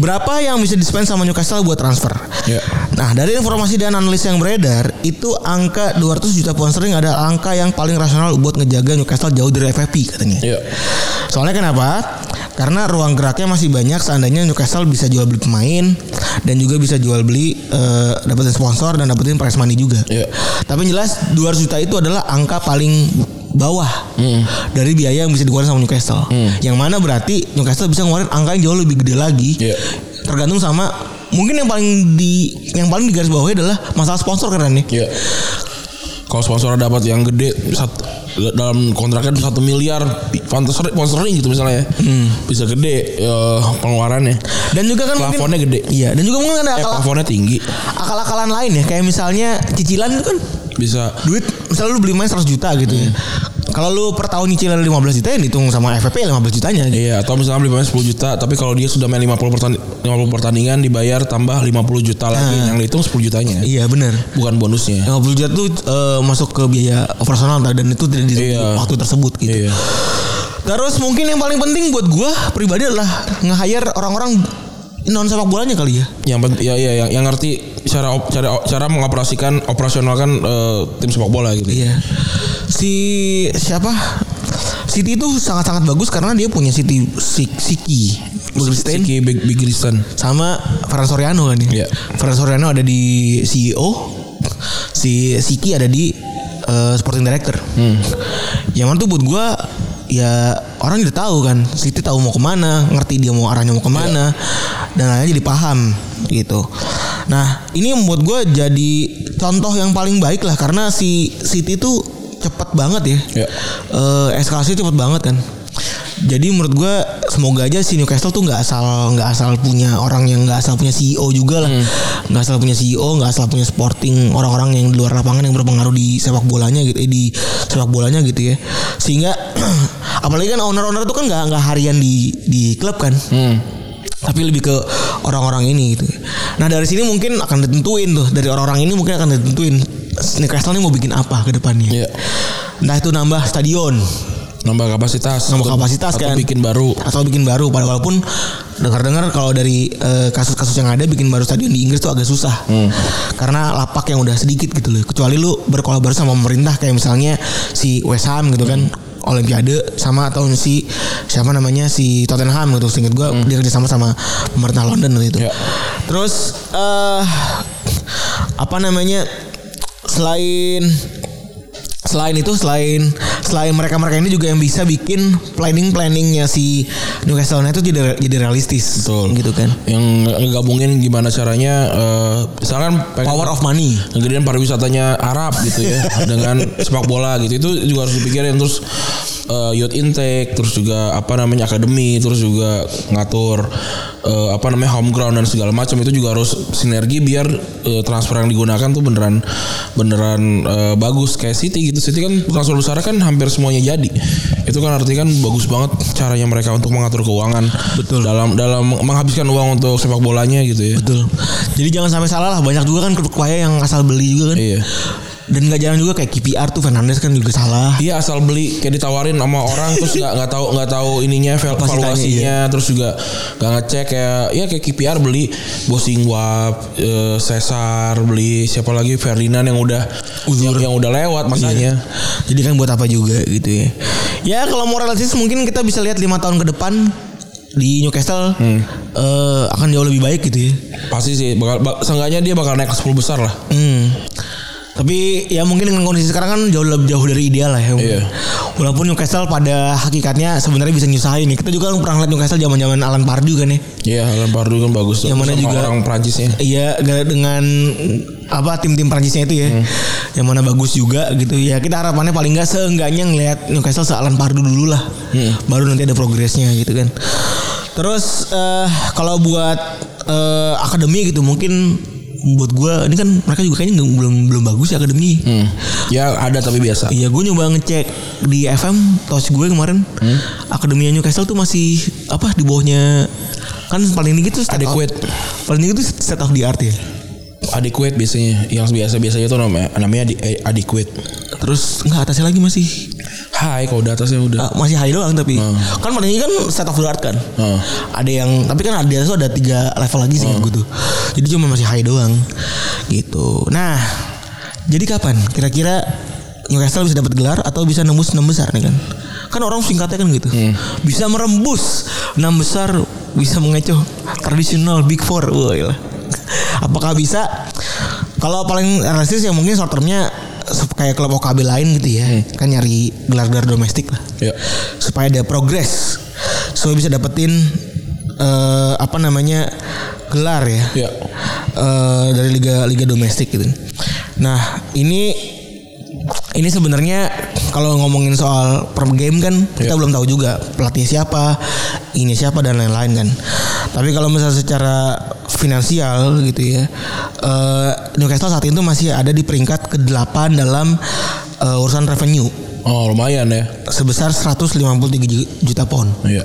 berapa yang bisa dispend sama Newcastle buat transfer Ya. nah dari informasi dan analis yang beredar itu angka 200 juta pound sterling adalah angka yang paling rasional buat ngejaga Newcastle jauh dari FFP katanya Iya. Soalnya kenapa? Karena ruang geraknya masih banyak seandainya Newcastle bisa jual beli pemain dan juga bisa jual beli eh, dapetin sponsor dan dapetin prize money juga. Iya. Tapi jelas 200 juta itu adalah angka paling bawah Hmm. dari biaya yang bisa dikeluarkan sama Newcastle. Yang mana berarti Newcastle bisa ngeluarin angka yang jauh lebih gede lagi. Iya. Tergantung sama mungkin yang paling di yang paling di garis bawahnya adalah masalah sponsor kan nih. Iya. Kalau sponsor dapat yang gede satu, dalam kontraknya satu miliar sponsor sponsoring gitu misalnya ya. Bisa gede eh, pengeluarannya. Dan juga kan Plafonnya mungkin gede. Iya, dan juga mungkin ada Eh akal, plafonnya tinggi. akal-akalan lain ya kayak misalnya cicilan itu kan Bisa duit misalnya lu beli main 100 juta gitu ya. Kalau lu per tahun nyicilin 15 juta ya dihitung sama FVP 15 jutanya. Iya atau misalnya beli pemain 10 juta Tapi kalau dia sudah main 50 pertandingan, 50 pertandingan Dibayar tambah 50 juta lagi Yang dihitung 10 jutanya Iya benar. Bukan bonusnya 50 juta tuh eh, masuk ke biaya operasional dan itu tidak di Iya. waktu tersebut gitu. Iya Terus mungkin yang paling penting buat gua pribadi adalah nge-hire orang-orang non sepak bolanya kali ya. yang penting ya, ya yang, yang ngerti cara cara cara mengoperasikan operasionalkan eh, tim sepak bola gitu. Iya. Si siapa? City itu sangat-sangat bagus karena dia punya City Sik, Siki Siki Big Big Kristen. sama Ferran Soriano kan ya. Iya. Ferran Soriano ada di CEO, si Siki ada di eh, Sporting Director. Yang mana tuh buat gua ya orang udah tahu kan, City tahu mau ke mana, ngerti dia mau arahnya mau ke mana, dan akhirnya jadi paham gitu. Nah ini yang membuat gua jadi contoh yang paling baik lah karena si City tuh cepet banget ya, Iya. Eh, eskalasi cepet banget kan. Jadi menurut gue semoga aja si Newcastle tuh nggak asal nggak asal punya orang yang nggak asal punya CEO juga lah, nggak asal punya CEO, nggak asal punya sporting orang-orang yang di luar lapangan yang berpengaruh di sepak bolanya gitu, eh, di sepak bolanya gitu ya. Sehingga apalagi kan owner-owner itu kan nggak nggak harian di di klub kan, Hmm. tapi lebih ke orang-orang ini gitu. Nah dari sini mungkin akan ditentuin tuh dari orang-orang ini mungkin akan ditentuin Newcastle ini mau bikin apa ke depannya. Iya. Entah itu nambah stadion, Nambah kapasitas. Nambah Atau- kapasitas atau kan. bikin baru. atau bikin baru pada walaupun dengar-dengar kalau dari eh, kasus-kasus yang ada bikin baru stadion di Inggris tuh agak susah karena lapak yang udah sedikit gitu loh kecuali lu berkolaborasi sama pemerintah kayak misalnya si West Ham gitu kan Olimpiade sama atau si siapa namanya si Tottenham gitu seinget gue dia kerja sama sama pemerintah London waktu itu Ya. terus eh apa namanya selain selain itu selain selain mereka-mereka ini juga yang bisa bikin planning planningnya si Newcastle itu jadi jadi realistis Betul. gitu kan? Yang ngegabungin gimana caranya eh, misalkan power of money. ngegedein pariwisatanya Arab gitu ya dengan sepak bola gitu. Itu juga harus dipikirin. Terus eh, youth intake terus juga apa namanya akademi terus juga ngatur eh, apa namanya home ground dan segala macam itu juga harus sinergi biar eh, transfer yang digunakan tuh beneran beneran eh, bagus kayak City gitu City kan transfer besar kan hampir semuanya jadi Itu kan artinya kan bagus banget caranya mereka untuk mengatur keuangan. Betul. Dalam dalam menghabiskan uang untuk sepak bolanya gitu ya. Betul. Jadi jangan sampai salah lah. Banyak juga kan klub kaya yang asal beli juga kan. Iya. Dan nggak jarang juga kayak KPR tuh Fernandes kan juga salah. Iya asal beli kayak ditawarin sama orang terus nggak nggak tahu nggak tahu ininya valuasinya terus juga nggak ngecek kayak ya kayak KPR beli Bosingwap, eh, Cesar beli siapa lagi Ferdinand yang udah yang, yang udah lewat masanya. Jadi kan buat apa juga gitu ya. Ya kalau mau realistis mungkin kita bisa lihat lima tahun ke depan di Newcastle eh, akan jauh lebih baik gitu ya. Pasti sih bakal bak, seenggaknya dia bakal naik ke 10 besar lah. Hmm. Tapi ya mungkin dengan kondisi sekarang kan jauh lebih jauh dari ideal lah ya. Iya. Walaupun Newcastle pada hakikatnya sebenarnya bisa nyusahin nih. Kita juga kan pernah lihat Newcastle zaman-zaman Alan Pardew kan ya. Iya, Alan Pardew kan bagus tuh. Yang mana sama juga- orang Prancisnya. Iya dengan apa tim-tim Prancisnya itu ya. Yang mana bagus juga gitu. Ya kita harapannya paling nggak seenggaknya ngelihat Newcastle se Alan Pardew dulu lah. Baru nanti ada progresnya gitu kan. Terus eh, kalau buat eh, akademi gitu mungkin buat gua ini kan mereka juga kayaknya belum belum bagus ya akademi. Hmm. Ya ada tapi biasa. Iya gue nyoba ngecek di FM touch gue kemarin Akademi Newcastle tuh masih apa di bawahnya kan paling tinggi tuh Adequate. paling tinggi tuh state of the art ya Adequate biasanya. Yang biasa biasanya tuh namanya namanya adi- eh, adequate. terus nggak atasnya lagi masih? Hai kalau di atasnya udah. ah, masih high doang tapi. Kan paling tinggi kan state of the art kan. Hmm. ada yang tapi kan ada di atas tuh ada tiga level lagi sih gue tuh. Jadi cuma masih high doang. Gitu. Nah jadi kapan? Kira-kira Newcastle bisa dapat gelar atau bisa nembus enam besar nih kan? Kan orang singkatnya kan gitu. Bisa merembus enam besar bisa mengecoh tradisional big four. Wah. Apakah bisa kalau paling realistis ya mungkin short termnya kayak klub OKB lain gitu ya kan nyari gelar-gelar domestik lah Ya. supaya ada progres supaya bisa dapetin eh, apa namanya gelar ya Ya. Eh, dari liga liga domestik gitu. Nah ini ini sebenarnya kalau ngomongin soal per game kan kita belum tahu juga pelatih siapa, ini siapa dan lain-lain kan. Tapi kalau misalnya secara finansial gitu ya, eh, Newcastle saat itu masih ada di peringkat ke-8 dalam eh, urusan revenue Oh lumayan ya. sebesar 153 ju- juta pound. Iya.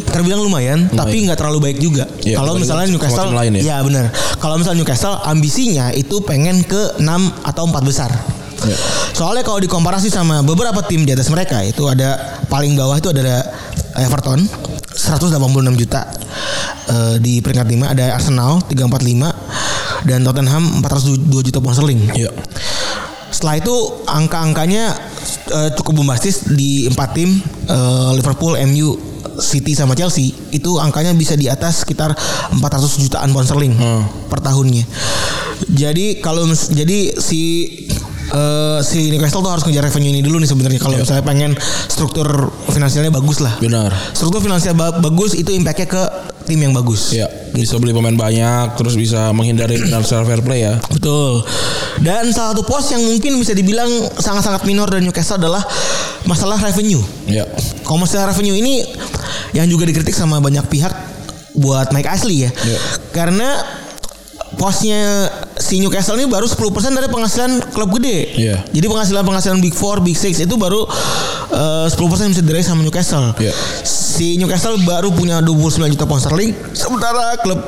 Terbilang lumayan, tapi nggak terlalu baik juga. Iya, Kalau misalnya Newcastle, lain ya. benar. Kalau misalnya Newcastle ambisinya itu pengen ke 6 atau 4 besar. Iya. Soalnya kalau dikomparasi sama beberapa tim di atas mereka itu ada paling bawah itu ada Everton 186 juta. Eh, di peringkat 5 ada Arsenal 345 dan Tottenham 402 juta pound sterling. Iya. Setelah itu angka-angkanya eh, cukup bombastis di empat tim eh, Liverpool, MU, City sama Chelsea itu angkanya bisa di atas sekitar 400 jutaan pound sterling per tahunnya. Jadi kalau jadi si eh, si Newcastle tuh harus ngejar revenue ini dulu nih sebenarnya kalau misalnya pengen struktur finansialnya bagus lah. Benar. Struktur finansial ba- bagus itu impactnya ke tim yang bagus. Ya, bisa beli pemain banyak, terus bisa menghindari financial fair play ya. Betul. Dan salah satu pos yang mungkin bisa dibilang sangat-sangat minor dari Newcastle adalah masalah revenue. Ya. Kalau masalah revenue ini yang juga dikritik sama banyak pihak buat Mike Ashley ya. Iya. Karena posnya si Newcastle ini baru 10% dari penghasilan klub gede. Iya. Jadi penghasilan-penghasilan Big Four, Big Six itu baru eh, 10% yang bisa diraih sama Newcastle. Iya. Si Newcastle baru punya 29 juta pound sterling sementara klub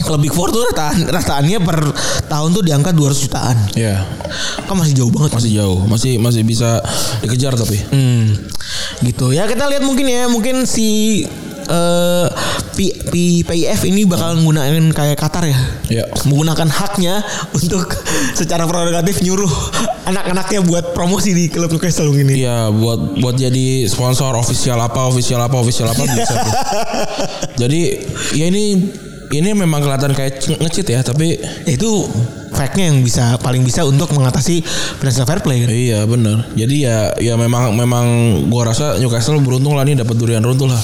klub Big Four tuh rataan, rataannya per tahun tuh di angka 200 jutaan. Ya. Kan masih jauh banget. Masih jauh, masih masih bisa dikejar tapi. Hmm, gitu ya kita lihat mungkin ya mungkin si eh P, P- PIF ini bakal nggunain kayak Qatar ya Ya. menggunakan haknya untuk secara prerogatif nyuruh anak-anaknya buat promosi di klub Newcastle ini Iya, buat buat jadi sponsor official apa, official apa, official apa bisa tuh. Jadi ya ini ini memang kelihatan kayak ngecit ya, tapi itu fact-nya yang bisa paling bisa untuk mengatasi financial fair play kan? Iya benar. Jadi ya ya memang memang gua rasa Newcastle beruntung lah nih dapat durian runtuh lah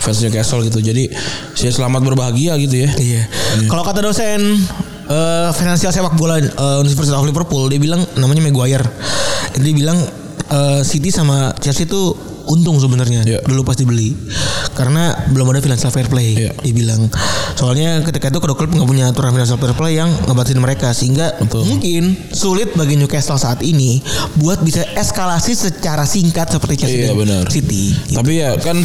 fans Newcastle gitu. Jadi saya selamat berbahagia gitu ya. Iya. Kalau kata dosen eh finansial sepak bola eh, University of Liverpool dia bilang namanya Maguire. Dia bilang eh, City sama Chelsea itu untung sebenarnya Iya. dulu pas dibeli. karena belum ada financial fair play. Iya. Dia bilang soalnya ketika itu kedua klub nggak punya aturan financial fair play yang ngebatasin mereka sehingga Betul. mungkin sulit bagi Newcastle saat ini buat bisa eskalasi secara singkat seperti Chelsea Iya, dan benar. City. Tapi ya kan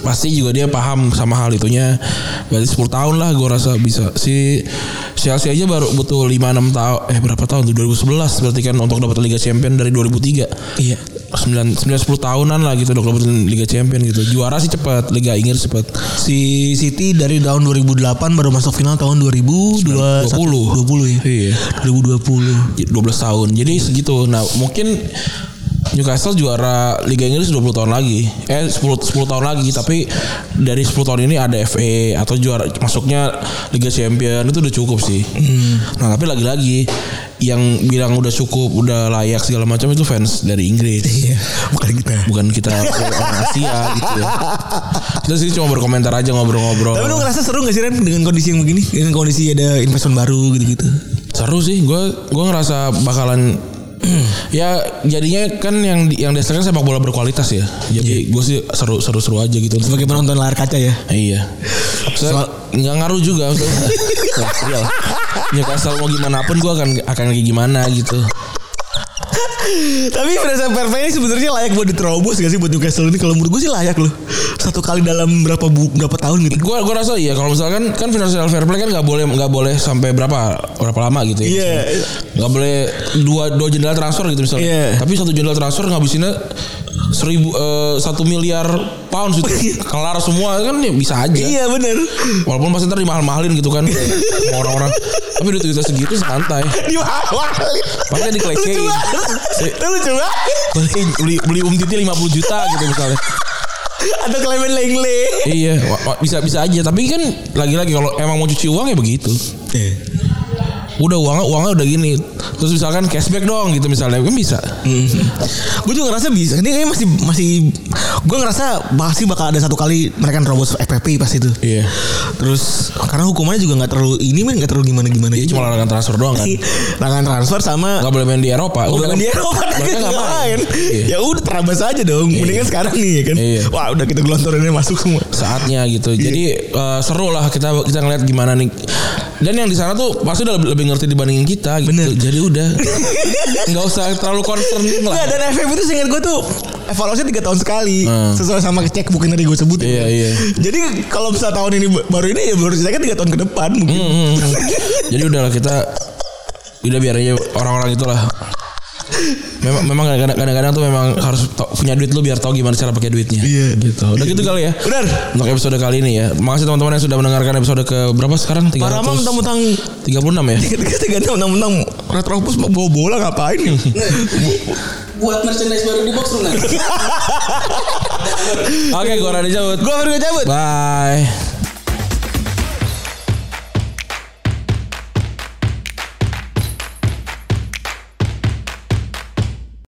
pasti juga dia paham sama hal itunya. Berarti 10 tahun lah gue rasa bisa. Si Chelsea aja baru butuh 5 6 tahun eh berapa tahun tuh 2011 berarti kan untuk dapat Liga Champion dari 2003. Iya. 9 9 10 tahunan lah gitu untuk dapetin Liga Champion gitu. Juara sih cepat, Liga Inggris cepat. Si City dari tahun 2008 baru masuk final tahun 2020 20. 20 ya. Iya. 2020. 12 tahun. Jadi segitu. Nah, mungkin Newcastle juara Liga Inggris 20 tahun lagi. Eh 10 10 tahun lagi, tapi dari 10 tahun ini ada FA atau juara masuknya Liga Champion itu udah cukup sih. Nah, tapi lagi-lagi yang bilang udah cukup, udah layak segala macam itu fans dari Inggris. Iya, bukan kita. Bukan kita orang Asia gitu ya. Kita sih cuma berkomentar aja ngobrol-ngobrol. Tapi lu ngerasa seru gak sih Ren dengan kondisi yang begini? Dengan kondisi ada investment baru gitu-gitu. Seru sih, gue gue ngerasa bakalan ya jadinya kan yang yang dasarnya sepak bola berkualitas ya. Jadi gue sih seru seru seru aja gitu. Sebagai penonton layar kaca ya. Iya. Soal nggak ngaruh juga. maksudnya. Nah, iya lah. Newcastle mau gimana pun gue akan akan kayak gimana gitu. Tapi Vanessa Perfect ini sebenarnya layak buat diterobos gak sih buat Newcastle ini? Kalau menurut gue sih layak loh. Satu kali dalam berapa bu, berapa tahun gitu. Gue gue rasa iya kalau misalkan kan financial fair play kan nggak boleh nggak boleh sampai berapa berapa lama gitu ya. Iya. Nggak boleh dua dua jendela transfer gitu misalnya. Iya. Tapi satu jendela transfer ngabisinnya seribu eh, satu miliar pounds itu kelar semua kan ya bisa aja. Iya bener. Walaupun pasti ntar dimahal-mahalin gitu kan orang-orang. Tapi duit kita segitu santai. Di awalin. Pakai dikelecehin. Lucu banget. Beli, beli, beli um titi 50 juta gitu misalnya. Atau Clement Langley. Iya, bisa bisa aja. Tapi kan lagi-lagi kalau emang mau cuci uang ya begitu. Udah uangnya uangnya udah gini. Terus misalkan cashback dong gitu misalnya kan bisa. gue juga ngerasa bisa. Ini kayaknya masih masih. Gue ngerasa pasti bakal ada satu kali mereka nerobos FPP pas itu. Iya. Terus karena hukumannya juga nggak terlalu ini men nggak terlalu gimana gimana. Iya cuma larangan transfer doang kan. Larangan transfer sama Gak boleh main di Eropa. Udah kan- di Eropa mereka nggak main. Iya. Ya udah terabas aja dong. Mendingan sekarang nih ya kan. Iya. Wah udah kita gelontorinnya masuk semua. saatnya gitu. Jadi eh, seru lah kita kita ngeliat gimana nih. Dan yang di sana tuh pasti udah lebih, lebih ngerti dibandingin kita gitu. Bener. Jadi udah nggak usah terlalu concern lah. Enggak dan FF itu seingat gue tuh evaluasinya tiga tahun sekali Hmm. sesuai sama cek bukan tadi gue sebutin. Iya, iya. Jadi kalau misalnya tahun ini baru ini ya baru ceritanya tiga tahun ke depan mungkin. Hmm, hmm, hmm. Jadi udahlah kita udah biar aja orang-orang itulah. Memang memang kadang- kadang-kadang tuh memang harus punya duit lu biar tahu gimana cara pakai duitnya. Iya. Gitu. Udah gitu kali ya. Benar. Untuk episode kali ini ya. Makasih teman-teman yang sudah mendengarkan episode ke berapa sekarang? Para mah 336 mentang-mentang ya. tiga tiga mentang-mentang retropus mau bawa bola ngapain? Buat merchandise baru di box room. Oke, gua Rani cabut. gue baru cabut. Bye.